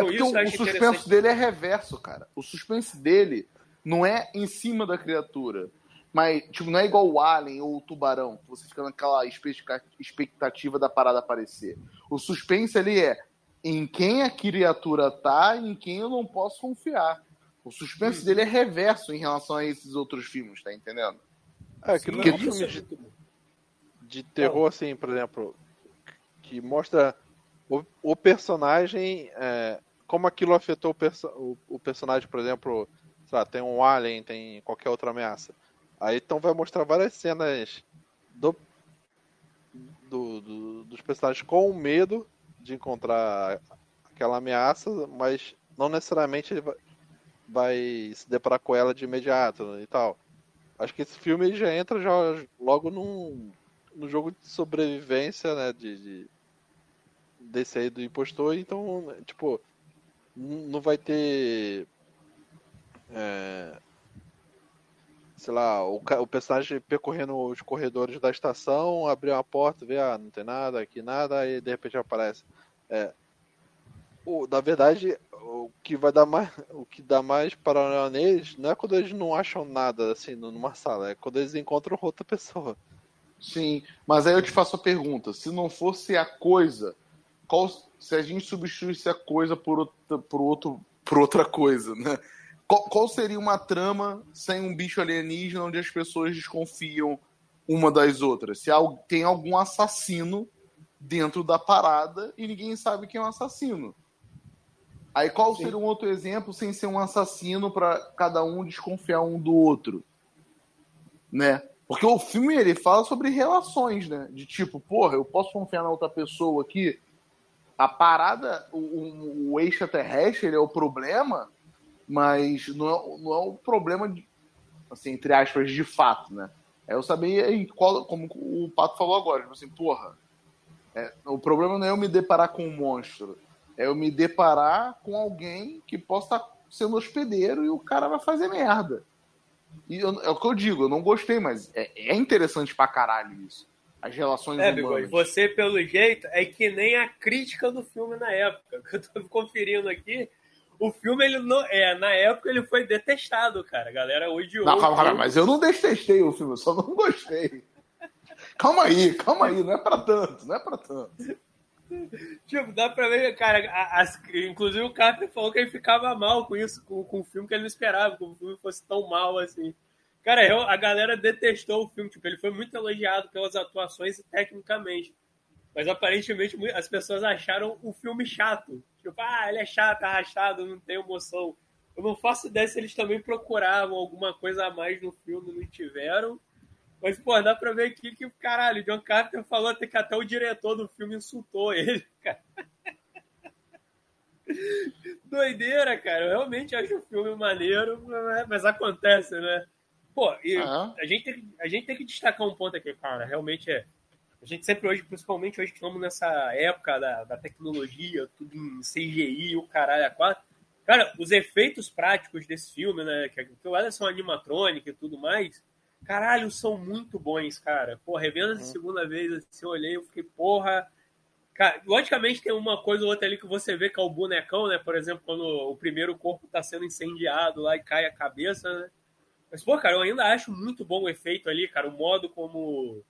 É Então, porque isso o, o suspense dele é reverso, cara. O suspense dele não é em cima da criatura. Mas, tipo, não é igual o Alien ou o Tubarão, que você fica naquela expecta- expectativa da parada aparecer. O suspense ali é em quem a criatura tá e em quem eu não posso confiar. O suspense dele é reverso em relação a esses outros filmes, tá entendendo? É, que Sim, no isso filme é de, de terror, assim, por exemplo, que mostra o, o personagem, é, como aquilo afetou o, perso o, o, personagem, por exemplo, lá, tem um alien, tem qualquer outra ameaça. Aí então vai mostrar várias cenas do, do, do, dos personagens com medo de encontrar aquela ameaça, mas não necessariamente ele vai, vai se deparar com ela de imediato e tal. Acho que esse filme já entra já logo num, no jogo de sobrevivência, né? De, de, desse aí do impostor, então, tipo, não vai ter. É, sei lá, o, o personagem percorrendo os corredores da estação, abrir uma porta, ver, ah, não tem nada, aqui nada, e de repente aparece. É, o, na verdade, o que vai dar mais, o que dá mais paranoia neles não é quando eles não acham nada assim numa sala, é quando eles encontram outra pessoa. Sim, mas aí eu te faço a pergunta: se não fosse a coisa, qual, se a gente substituísse a coisa por, outra, por, outro, por outra coisa, né? Qual, qual seria uma trama sem um bicho alienígena onde as pessoas desconfiam uma das outras? Se tem algum assassino dentro da parada e ninguém sabe quem é o assassino. Aí qual seria um outro exemplo sem ser um assassino para cada um desconfiar um do outro? Né? Porque o filme ele fala sobre relações, né? De tipo, porra, eu posso confiar na outra pessoa aqui. A parada, o, o, o extraterrestre é o problema, mas não é, não é o problema, de, assim, entre aspas, de fato, né? É eu saber qual, como o Pato falou agora, tipo assim, porra, é, o problema não é eu me deparar com um monstro é eu me deparar com alguém que possa estar sendo hospedeiro e o cara vai fazer merda. E eu, é o que eu digo, eu não gostei, mas é, é interessante pra caralho isso. As relações é, humanas. você, pelo jeito, é que nem a crítica do filme na época. Que eu tô conferindo aqui. O filme, ele não. É, na época ele foi detestado, cara. A galera odiou. Não, calma, calma, mas eu não detestei o filme, eu só não gostei. calma aí, calma aí, não é pra tanto, não é pra tanto. Tipo, dá pra ver, cara. As, inclusive o Carter falou que ele ficava mal com isso, com, com o filme que ele não esperava, que o filme fosse tão mal assim. Cara, eu, a galera detestou o filme, tipo, ele foi muito elogiado pelas atuações e tecnicamente. Mas aparentemente as pessoas acharam o filme chato. Tipo, ah, ele é chato, arrastado, não tem emoção. Eu não faço ideia se eles também procuravam alguma coisa a mais no filme, não tiveram. Mas, pô, dá pra ver aqui que, caralho, John Carter falou até que até o diretor do filme insultou ele, cara. Doideira, cara. Eu realmente acho o filme maneiro, mas acontece, né? Pô, e a, gente tem, a gente tem que destacar um ponto aqui, cara. Realmente é. A gente sempre hoje, principalmente hoje que estamos nessa época da, da tecnologia, tudo em CGI, o caralho a quatro. Cara, os efeitos práticos desse filme, né? Que, que o Ederson animatrônica e tudo mais, caralho, são muito bons, cara. Pô, revendo essa uhum. segunda vez, assim, eu olhei, eu fiquei, porra. Cara, logicamente tem uma coisa ou outra ali que você vê que é o bonecão, né? Por exemplo, quando o primeiro corpo tá sendo incendiado lá e cai a cabeça, né? Mas, pô, cara, eu ainda acho muito bom o efeito ali, cara. O modo como,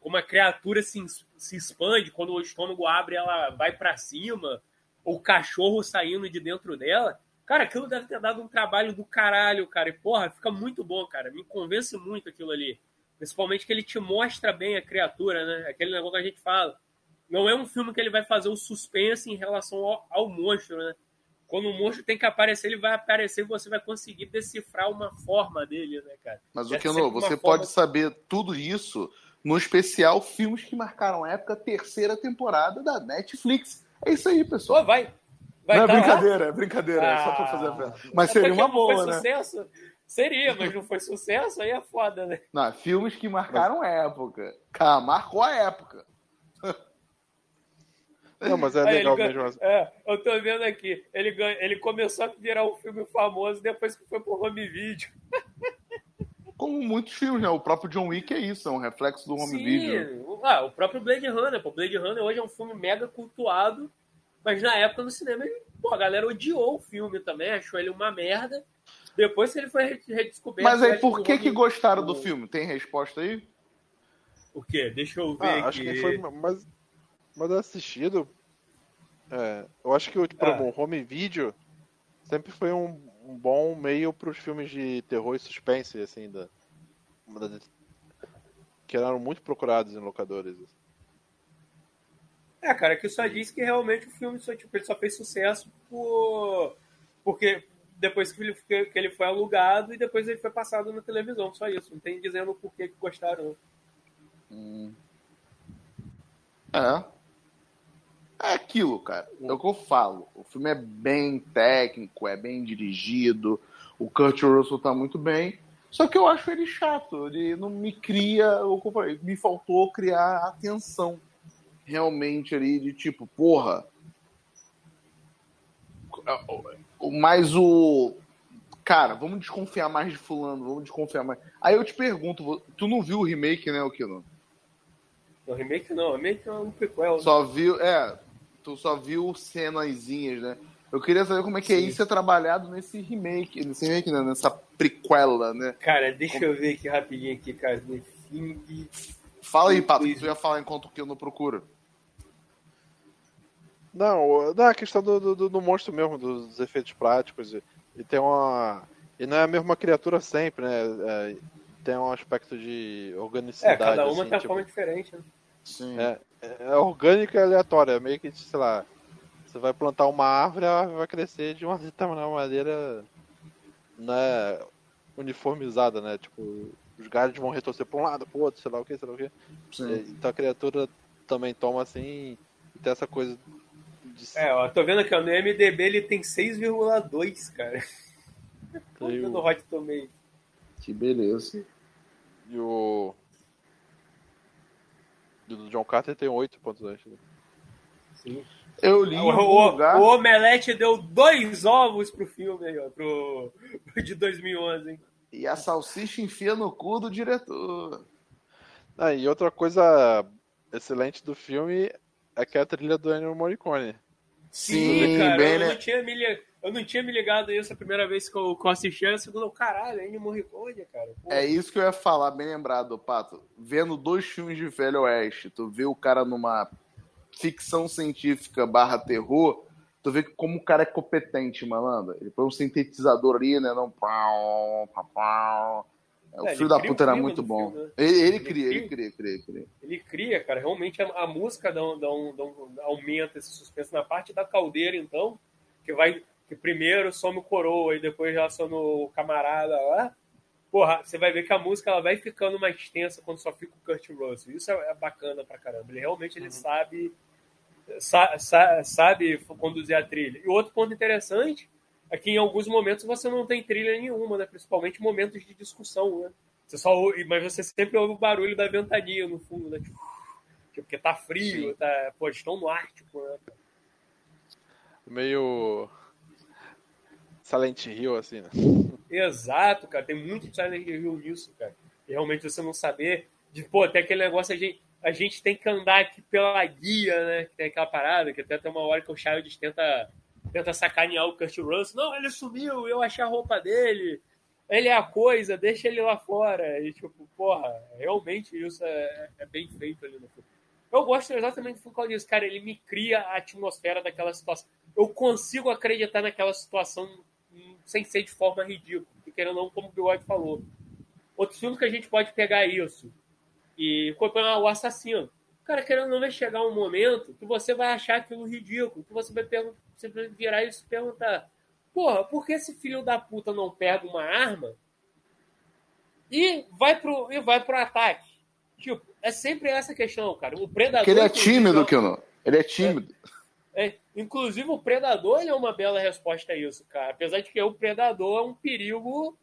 como a criatura se, se expande, quando o estômago abre, ela vai para cima. O cachorro saindo de dentro dela. Cara, aquilo deve ter dado um trabalho do caralho, cara. E, porra, fica muito bom, cara. Me convence muito aquilo ali. Principalmente que ele te mostra bem a criatura, né? Aquele negócio que a gente fala. Não é um filme que ele vai fazer o suspense em relação ao, ao monstro, né? Quando o monstro tem que aparecer, ele vai aparecer e você vai conseguir decifrar uma forma dele, né, cara? Mas o que não, você forma... pode saber tudo isso no especial Filmes que Marcaram a Época, terceira temporada da Netflix. É isso aí, pessoal. Pô, vai, Vai não, é brincadeira, lá? é brincadeira, ah, é só pra fazer a festa. Mas seria uma boa, foi né? Sucesso? Seria, mas não foi sucesso, aí é foda, né? Não, filmes que marcaram época. Cara, marcou a época. Não, mas é legal mesmo. Assim. É, eu tô vendo aqui. Ele, ganha, ele começou a virar um filme famoso depois que foi pro home video. Como muitos filmes, né? O próprio John Wick é isso, é um reflexo do home Sim. video. Ah, o próprio Blade Runner. O Blade Runner hoje é um filme mega cultuado mas na época no cinema, pô, a galera odiou o filme também, achou ele uma merda. Depois que ele foi redescoberto. Mas aí por que que gostaram do filme? Tem resposta aí? O quê? Deixa eu ver ah, aqui. Acho que foi mais, mais assistido. É, eu acho que o, tipo, ah. o home video sempre foi um, um bom meio para os filmes de terror e suspense, assim, da, da, que eram muito procurados em locadores. Assim. É, cara, que só diz que realmente o filme só, tipo, ele só fez sucesso por... porque depois que ele, que ele foi alugado e depois ele foi passado na televisão, só isso. Não tem dizendo por que, que gostaram. Hum. É. É aquilo, cara. É o que eu falo. O filme é bem técnico, é bem dirigido. O Kurt Russell tá muito bem. Só que eu acho ele chato. Ele não me cria. Falei, me faltou criar atenção realmente ali de tipo, porra. Mas o. Cara, vamos desconfiar mais de fulano, vamos desconfiar mais. Aí eu te pergunto, tu não viu o remake, né, o Kino? O remake não, o remake é um prequel. Né? Só viu, é, tu só viu cenazinhas, né? Eu queria saber como é que é Sim. é isso ser trabalhado nesse remake, nesse remake, né? nessa prequela, né? Cara, deixa como... eu ver aqui rapidinho aqui, cara. Fala aí, Pato, que tu ia falar enquanto que eu não procuro. Não, não a questão do, do, do, monstro mesmo, dos efeitos práticos. E, e, tem uma. E não é a mesma criatura sempre, né? É, tem um aspecto de organicidade. É, cada uma assim, tem tipo, uma forma diferente, né? Sim. É, é orgânica e aleatória, é meio que, sei lá, você vai plantar uma árvore, ela vai crescer de uma determinada maneira né, uniformizada, né? Tipo, os galhos vão retorcer para um lado, pro outro, sei lá o que, sei lá o que. Então a criatura também toma assim, e tem essa coisa de... É, ó, tô vendo aqui, ó, no MDB ele tem 6,2, cara. Tô vendo o Hot Tomate. Que beleza. E o. Do John Carter tem 8.2. Sim. Eu li o, o, lugar... o Omelete deu dois ovos pro filme aí, ó, pro, de 2011, hein? E a salsicha enfia no cu do diretor. Ah, e outra coisa excelente do filme é que é a trilha do Ennio Morricone. Sim, cara, bem, eu, né? não tinha me, eu não tinha me ligado isso a primeira vez que eu, que eu assisti, a segunda, caralho, Ennio Morricone, cara. Pô. É isso que eu ia falar, bem lembrado, Pato. Vendo dois filmes de Velho Oeste, tu vê o cara numa ficção científica barra terror, tu vê como o cara é competente, malandro. Ele põe um sintetizador ali, né? Não. Pau. O é, filho da puta era muito bom. Filme, né? ele, ele, ele, cria, cria, ele cria, cria, cria. Ele cria, cara. Realmente a, a música dá um, dá, um, dá um, aumenta esse suspense na parte da caldeira, então, que vai. Que primeiro some o coroa e depois já some o camarada lá. Porra, você vai ver que a música ela vai ficando mais tensa quando só fica o Kurt Russell. Isso é, é bacana pra caramba. Ele realmente ele uhum. sabe, sa, sa, sabe conduzir a trilha. E outro ponto interessante Aqui em alguns momentos você não tem trilha nenhuma, né? Principalmente momentos de discussão, né? Você só ouve, mas você sempre ouve o barulho da ventania no fundo, né? Tipo, porque tá frio, Sim. tá, pô, estão no Ártico, né? Meio Silent Hill, assim, né? Exato, cara. Tem muito Silent Hill nisso, cara. E realmente você não saber de, pô, até aquele negócio a gente, a gente tem que andar aqui pela guia, né? Que tem aquela parada, que até tem uma hora que o Child tenta tenta sacanear o Kurt Russell. Não, ele sumiu, eu achei a roupa dele. Ele é a coisa, deixa ele lá fora. E tipo, porra, realmente isso é, é bem feito ali no filme. Eu gosto exatamente por causa disso, cara. Ele me cria a atmosfera daquela situação. Eu consigo acreditar naquela situação sem ser de forma ridícula. E querendo ou não, como o Bill falou. Outro filme que a gente pode pegar isso. E o assassino. Cara, querendo ou não, vai chegar um momento que você vai achar aquilo ridículo. Que você vai você virar isso e perguntar: porra, por que esse filho da puta não pega uma arma e vai pro, e vai pro ataque? Tipo, é sempre essa questão, cara. O predador. Porque ele é tímido, que não. Ele é tímido. É, é, inclusive, o predador é uma bela resposta a isso, cara. Apesar de que o predador é um perigo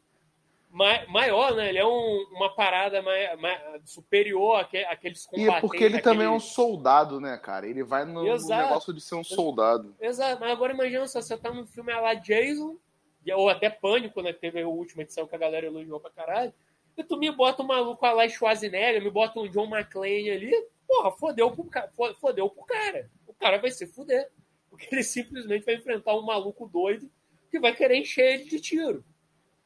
maior, né? Ele é um, uma parada mais, mais superior àqueles combatentes. E é porque ele também é um soldado, né, cara? Ele vai no, no, negócio de ser um soldado. Exato. Mas agora imagina se você tá num filme lá Jason, ou até Pânico, né? Teve a última edição que a galera elogiou pra caralho. E tu me bota um maluco lá Schwarzenegger, me bota um John McClane ali, porra, fodeu pro, fodeu pro cara. O cara vai se fuder. Porque ele simplesmente vai enfrentar um maluco doido que vai querer encher ele de tiro.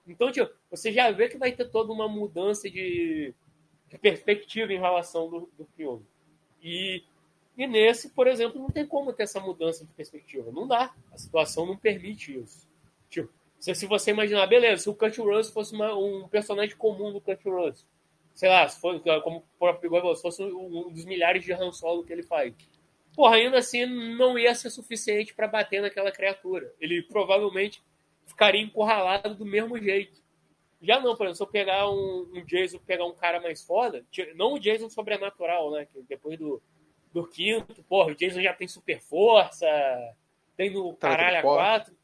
Então, tipo, você já vê que vai ter toda uma mudança de, de perspectiva em relação do, do filme. E, e nesse, por exemplo, não tem como ter essa mudança de perspectiva. Não dá. A situação não permite isso. Tipo, se, se você imaginar, beleza, se o Kurt Russell fosse uma, um personagem comum do Kurt Russell, sei lá, se fosse, como o próprio Igor se fosse um dos milhares de Han Solo que ele faz. porra, ainda assim não ia ser suficiente para bater naquela criatura. Ele provavelmente ficaria encurralado do mesmo jeito. Já não, por exemplo, se eu pegar um, um Jason, pegar um cara mais foda, não o Jason sobrenatural, né? Que depois do, do quinto, porra, o Jason já tem super força, tem no caralho a quatro.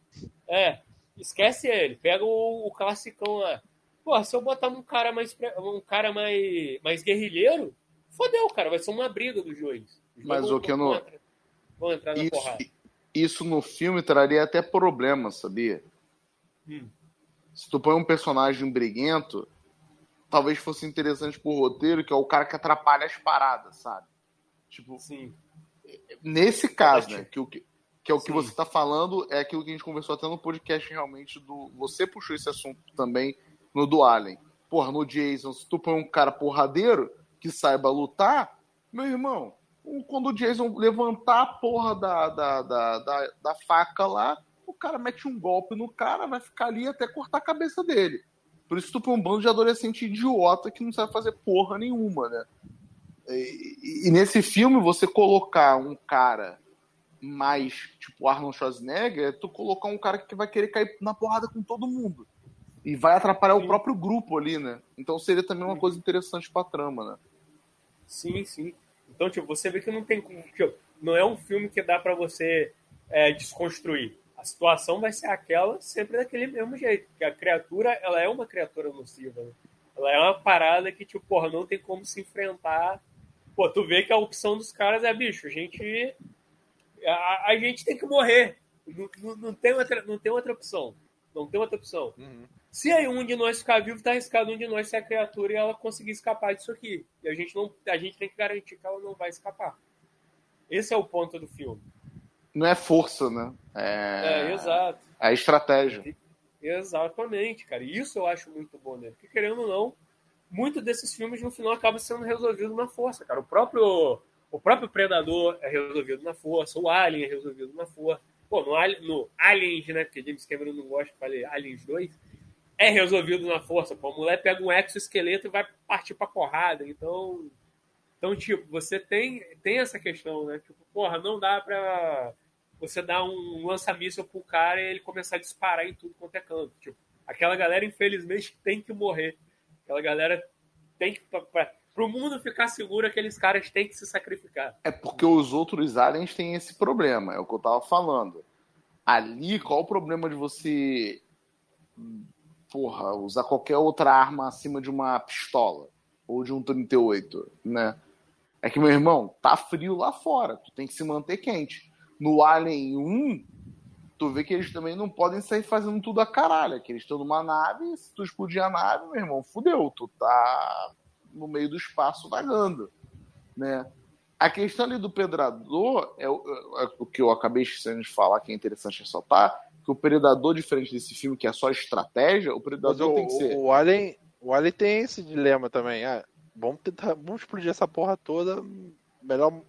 É, esquece ele, pega o, o classicão lá. Pô, se eu botar um cara mais um cara mais, mais guerrilheiro, fodeu, cara, vai ser uma briga dos dois. Mas o que eu não. Vão entrar na isso, porrada. Isso no filme traria até problemas, sabia? Hum. Se tu põe um personagem briguento, talvez fosse interessante pro roteiro, que é o cara que atrapalha as paradas, sabe? Tipo, Sim. nesse caso, né? Que, o que, que é o que Sim. você tá falando, é aquilo que a gente conversou até no podcast realmente do. Você puxou esse assunto também no do Alien. Porra, no Jason, se tu põe um cara porradeiro que saiba lutar, meu irmão, quando o Jason levantar a porra da, da, da, da, da faca lá, o cara mete um golpe no cara, vai ficar ali até cortar a cabeça dele. Por isso tu põe um bando de adolescente idiota que não sabe fazer porra nenhuma, né? E, e- nesse filme, você colocar um cara mais tipo Arnold Schwarzenegger, é tu colocar um cara que vai querer cair na porrada com todo mundo. E vai atrapalhar o Sim. próprio grupo ali, né? Então seria também uma coisa interessante pra trama, né? Sim, sim. Então, tipo, você vê que não tem como. Tipo, não é um filme que dá pra você é, desconstruir. A situação vai ser aquela sempre daquele mesmo jeito. Que a criatura, ela é uma criatura nociva. Né? Ela é uma parada que, tipo, porra, não tem como se enfrentar. Pô, tu vê que a opção dos caras é, bicho, a gente. A, a gente tem que morrer. Não, não, não tem outra, não tem outra opção. Não tem outra opção. Uhum. Se aí um de nós ficar vivo, tá arriscado um de nós ser a criatura e ela conseguir escapar disso aqui. E a gente, não, a gente tem que garantir que ela não vai escapar. Esse é o ponto do filme. Não é força, né? É, É, exato. é estratégia. Exatamente, cara. E Isso eu acho muito bom nele. Porque, querendo ou não, muito desses filmes no final acaba sendo resolvido na força, cara. O próprio, o próprio Predador é resolvido na força, o Alien é resolvido na força. Pô, no, Alien- no Aliens, né? Porque James Cameron não gosta que fale Aliens 2, é resolvido na força. Pô, a mulher pega um exoesqueleto e vai partir pra porrada. Então, então tipo, você tem, tem essa questão, né? Tipo, porra, não dá pra você dar um lança-míssel pro cara e ele começar a disparar em tudo quanto é canto. Tipo, aquela galera, infelizmente, tem que morrer. Aquela galera tem que. Pra, pra, pro mundo ficar seguro, aqueles caras têm que se sacrificar. É porque os outros aliens têm esse problema, é o que eu tava falando. Ali, qual o problema de você porra, usar qualquer outra arma acima de uma pistola ou de um 38, né? É que, meu irmão, tá frio lá fora, tu tem que se manter quente. No Alien 1, tu vê que eles também não podem sair fazendo tudo a caralho, é que eles estão numa nave, se tu explodir a nave, meu irmão, fudeu, tu tá no meio do espaço vagando, né? A questão ali do Predador é o, é o que eu acabei esquecendo de falar, que é interessante ressaltar, que o Predador, diferente desse filme, que é só estratégia, o Predador o, tem que ser... o, Alien, o Alien tem esse dilema também. Ah, vamos tentar, vamos explodir essa porra toda. Melhor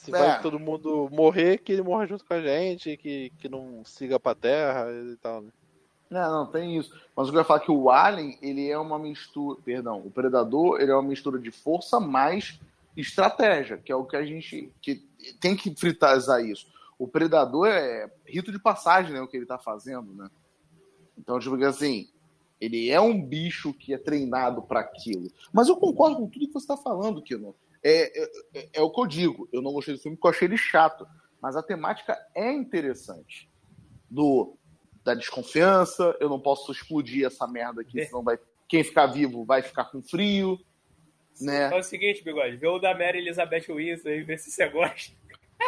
se É. vai todo mundo morrer, que ele morra junto com a gente, que, que não siga pra terra e tal. Né? Não, não, tem isso. Mas eu ia falar é que o Alien, ele é uma mistura... Perdão, o Predador, ele é uma mistura de força mais estratégia, que é o que a gente que tem que fritazar isso. O Predador é rito de passagem, né, o que ele tá fazendo, né? Então, tipo assim, ele é um bicho que é treinado para aquilo. Mas eu concordo com tudo que você tá falando, Kino. É, é, é- é o que eu digo. Eu não gostei do filme porque eu achei ele chato. Mas a temática é interessante. Do da desconfiança, eu não posso explodir essa merda aqui, É. senão vai. Quem ficar vivo vai ficar com frio. Né? É o seguinte, Bigode, vê o da Mary Elizabeth Windsor e vê se você gosta.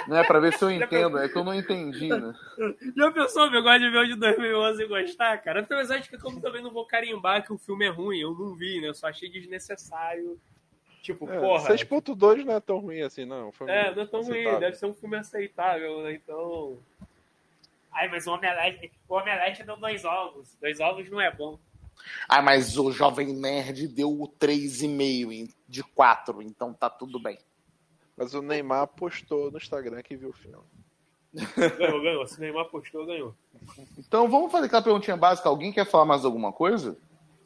né? Pra ver se eu entendo. É que eu não entendi, né? Já pensou, Bigode, ver o de 2011 e gostar, cara? Apesar de que como também não vou carimbar que o filme é ruim, eu não vi, né? Eu só achei desnecessário. Tipo, É, porra. 6.2 não é tão ruim assim, não. Foi É, não é tão ruim, aceitável. deve ser um filme aceitável, né? Então. Ai, mas o Omelete, o Omelete deu dois ovos. Dois ovos não é bom. Ah, mas o Jovem Nerd deu o 3,5 em- de 4, então tá tudo bem. Mas o Neymar postou no Instagram que viu o filme. Ganhou, ganhou. Se o Neymar postou, ganhou. Então vamos fazer aquela perguntinha básica. Alguém quer falar mais alguma coisa?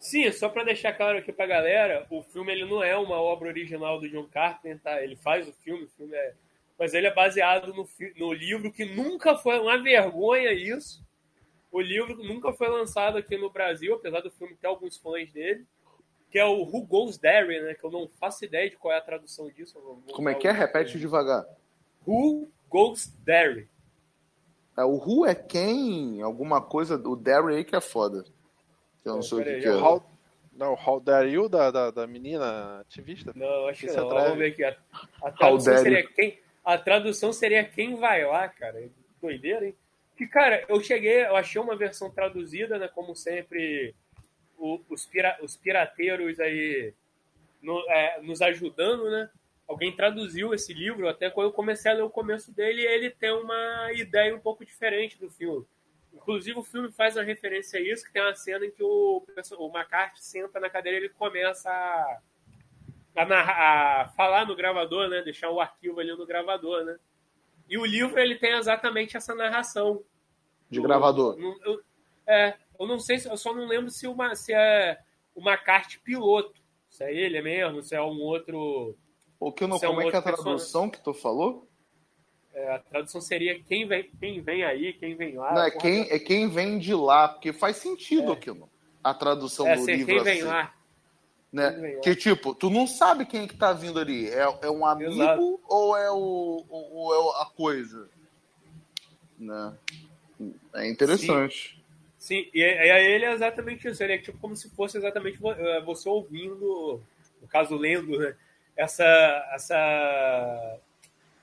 Sim, só pra deixar claro aqui pra galera, o filme ele não é uma obra original do John Carpenter, tá? Ele faz o filme, o filme é mas ele é baseado no, no livro que nunca foi uma vergonha isso. O livro nunca foi lançado aqui no Brasil, apesar do filme ter alguns fãs dele, que é o Who Goes There, né? Que eu não faço ideia de qual é a tradução disso. Como é que é? Repete devagar. Who Goes There. É, o Who é quem? Alguma coisa. O Derry aí que é foda. Eu não É, sei o que, que é. How, não, How Dare You da, da, da menina ativista? Não, acho que Isso não. atrás. Vamos ver aqui. A, a tradução seria quem. A tradução seria quem vai lá, cara. Doideira, hein? Que, cara, eu cheguei, eu achei uma versão traduzida, né? Como sempre, o- os, pira- os pirateiros aí no- é, nos ajudando, né? Alguém traduziu esse livro, até quando eu comecei a ler o começo dele, ele tem uma ideia um pouco diferente do filme. Inclusive, o filme faz uma referência a isso, que tem uma cena em que o, o McCarthy senta na cadeira e ele começa a, a, narrar- a falar no gravador, né? Deixar o arquivo ali no gravador, né? E o livro, ele tem exatamente essa narração. De gravador. Eu- eu- é, eu não sei, se, eu só não lembro se, uma, se é o McCarthy piloto. Se é ele mesmo, se é um outro... O que não, Isso é um como é que é a tradução que tu falou? É, a tradução seria quem vem, quem vem aí, quem vem lá. não, é quem, é quem vem de lá, porque faz sentido É. aquilo. A tradução é, do livro quem vem assim, lá. né? quem vem lá. Que tipo, tu não sabe quem é que tá vindo ali. É, é um amigo Exato. ou é o ou, ou é a coisa? Né? É interessante. Sim, e, e aí ele é exatamente isso. Ele é tipo como se fosse exatamente eh, você ouvindo, no caso, lendo, né? Essa, essa,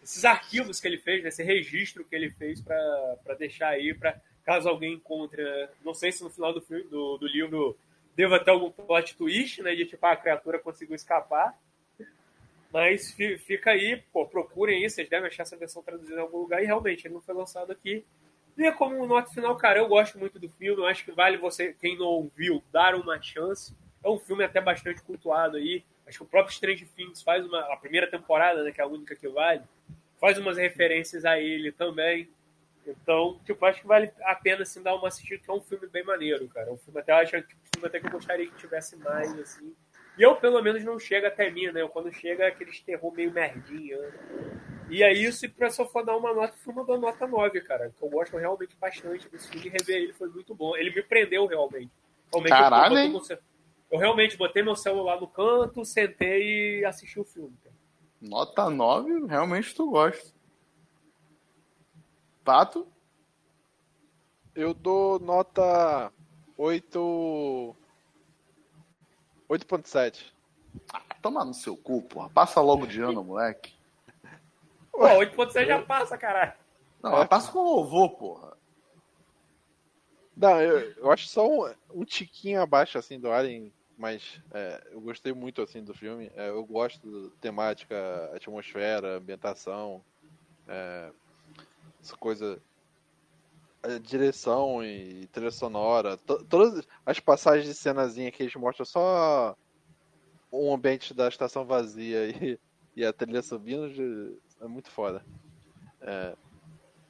esses arquivos que ele fez, né? esse registro que ele fez para deixar aí, para caso alguém encontre. né? Não sei se no final do, filme, do, do livro deva ter algum plot twist, né? De tipo, ah, a criatura conseguiu escapar. Mas fi- fica aí, pô, procurem isso, vocês devem achar essa versão traduzida em algum lugar. E realmente, ele não foi lançado aqui. E é como um nota final, cara, eu gosto muito do filme. Eu acho que vale você, quem não ouviu, dar uma chance. É um filme até bastante cultuado aí. Acho que o próprio Strange Things faz uma. A primeira temporada, né, que é a única que vale, faz umas referências a ele também. Então, tipo, acho que vale a pena assim, dar uma assistida, que é um filme bem maneiro, cara. É um filme até, eu acho que um filme até que eu gostaria que tivesse mais, assim. E eu, pelo menos, não chega até mim, né? Eu, quando chega, é aqueles terror meio merdinha. né? E é isso, e pra se eu for dar uma nota, o filme eu dou nota 9, cara. Que eu gosto realmente bastante desse filme. Rever ele foi muito bom. Ele me prendeu realmente. realmente eu- Caralho, eu, botei hein? Eu realmente botei meu celular no canto, sentei e assisti o filme. Cara. Nota 9, realmente tu gosta. Pato? Eu dou nota 8. 8.7. Toma no seu cu, porra. Passa logo de ano, moleque. Pô, 8.7 já passa, caralho. Não, É. passa com louvor, porra. Não, eu, eu acho só um, um tiquinho abaixo assim do Alien, mas é, eu gostei muito assim do filme. É, eu gosto da temática, atmosfera, ambientação, é, essa coisa, a direção e trilha sonora. To- todas as passagens de cenazinha que eles mostram só um ambiente da estação vazia e, e a trilha subindo de- é muito foda. É,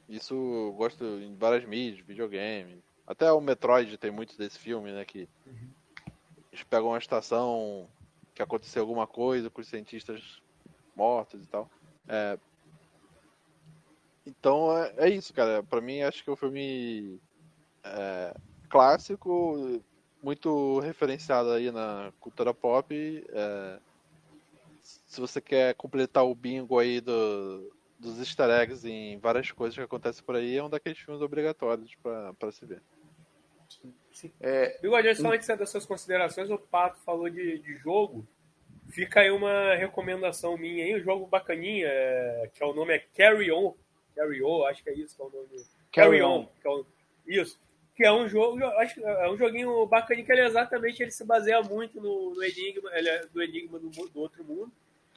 isso eu gosto em várias mídias, videogame. Até o Metroid tem muito desse filme, né? Que eles pegam uma estação que aconteceu alguma coisa com os cientistas mortos e tal. É, Então é, é isso, cara. Pra mim, acho que é um filme é, clássico, muito referenciado aí na cultura pop. é, se você quer completar o bingo aí do, dos easter eggs em várias coisas que acontecem por aí, é um daqueles filmes obrigatórios pra se ver. É, Bigode, só antes das suas considerações, o Pato falou de, de jogo. Fica aí uma recomendação minha aí, um jogo bacaninha, é, que é o nome é Carry On. Carry On, acho que é isso que é o nome. Carry On. que é o- isso. Que é um jogo, acho que é um joguinho bacaninho que ele é exatamente, ele se baseia muito no, no Enigma, ele é do Enigma do, do outro mundo.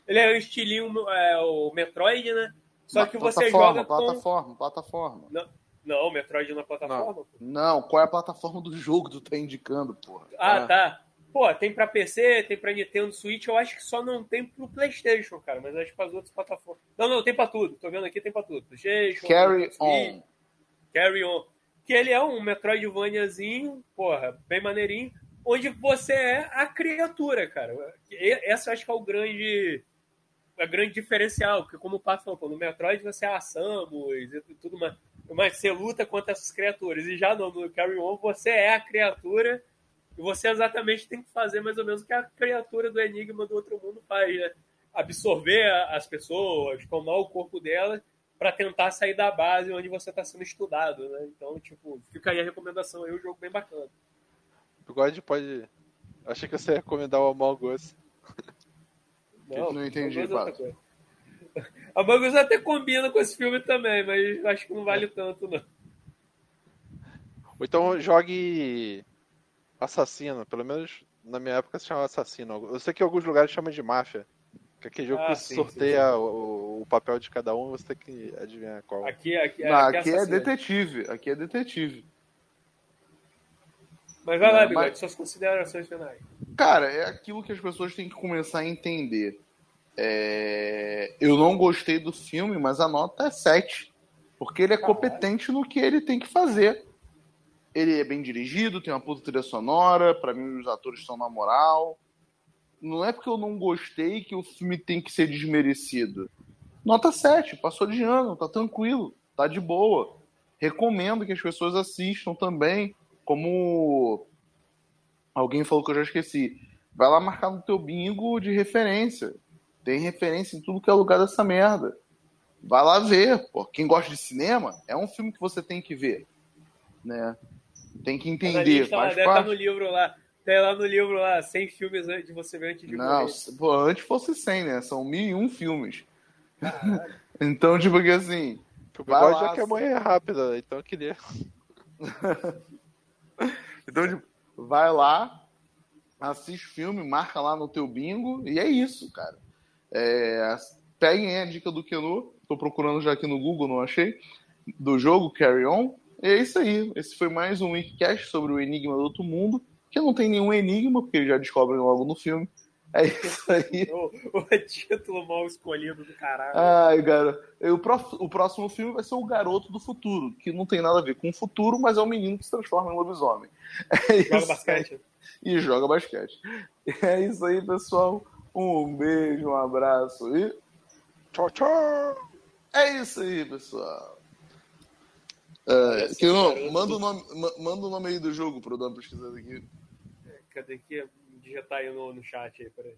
Ele é um estilinho, é, o Metroid, né? Só que você joga com... plataforma, plataforma. Não, o Metroid na plataforma. pô. Não, qual é a plataforma do jogo que tu tá indicando, porra? Ah, É. tá. Pô, tem pra PC, tem pra Nintendo Switch, eu acho que só não tem pro PlayStation, cara, mas acho que as outras plataformas. Não, não, tem pra tudo. Tô vendo aqui, tem pra tudo. PlayStation, Carry on. Carry On. Que ele é um Metroidvaniazinho, porra, bem maneirinho, onde você é a criatura, cara. Essa eu acho que é o grande a grande diferencial, porque como o Pato falou, no Metroid você é a Samus e tudo mais, mas você luta contra essas criaturas, e já no, no Carry On você é a criatura e você exatamente tem que fazer mais ou menos o que a criatura do Enigma do Outro Mundo faz, né? Absorver as pessoas, tomar o corpo delas para tentar sair da base onde você está sendo estudado, né? Então, tipo, fica aí a recomendação aí, um jogo bem bacana. O God pode. Achei que você ia recomendar o Among Us. Não, não entendi, Among É. Among Us até combina com esse filme também, mas acho que não vale tanto, não. Ou então jogue Assassino, pelo menos na minha época se chamava Assassino. Eu sei que em alguns lugares chamam de máfia. Que é aquele jogo Ah, que sim, sorteia sim, sim. O, o papel de cada um, você tem que adivinhar qual. Aqui, aqui, Não, aqui é assassino. detetive. Aqui é detetive. Mas vai lá, Bigode, mas- suas considerações finais. Cara, é aquilo que as pessoas têm que começar a entender. É, Eu não gostei do filme, mas a nota é 7. Porque ele é competente no que ele tem que fazer. Ele é bem dirigido, tem uma puta trilha sonora, pra mim os atores estão na moral. Não é porque eu não gostei que o filme tem que ser desmerecido. Nota 7, passou de ano, tá tranquilo, tá de boa. Recomendo que as pessoas assistam também, como alguém falou que eu já esqueci. Vai lá marcar no teu bingo de referência. Tem referência em tudo que é lugar dessa merda. Vai lá ver, pô. Quem gosta de cinema, é um filme que você tem que ver, né? Tem que entender, faz deve estar parte. no livro lá. Tem lá no livro lá, 100 filmes antes de você ver antes de Não, morrer. pô, antes fosse 100, né? São mil e um filmes. então, tipo que assim, O vai lá, já quer morrer rápido, então eu queria. Então, tipo, vai lá, assiste filme, marca lá no teu bingo, e é isso, cara. É, peguem a dica do Kenu, tô procurando já aqui no Google, não achei, do jogo Carry On. E é isso aí. Esse foi mais um Wikicast sobre o Enigma do Outro Mundo, que não tem nenhum enigma, porque eles já descobrem logo no filme. É isso aí. O, o título mal escolhido do caralho. Ai, cara. E O, pró- o próximo filme vai ser O Garoto do Futuro, que não tem nada a ver com o futuro, mas é um menino que se transforma em lobisomem. É Joga basquete. e joga basquete. É isso aí, pessoal. Um beijo, um abraço e Tchau, tchau! é isso aí, pessoal. É, Parece que não, garoto manda, o nome, ma- manda o nome aí do jogo pra eu dar uma pesquisada aqui. Cadê aqui? Digitar aí no, no chat aí, peraí.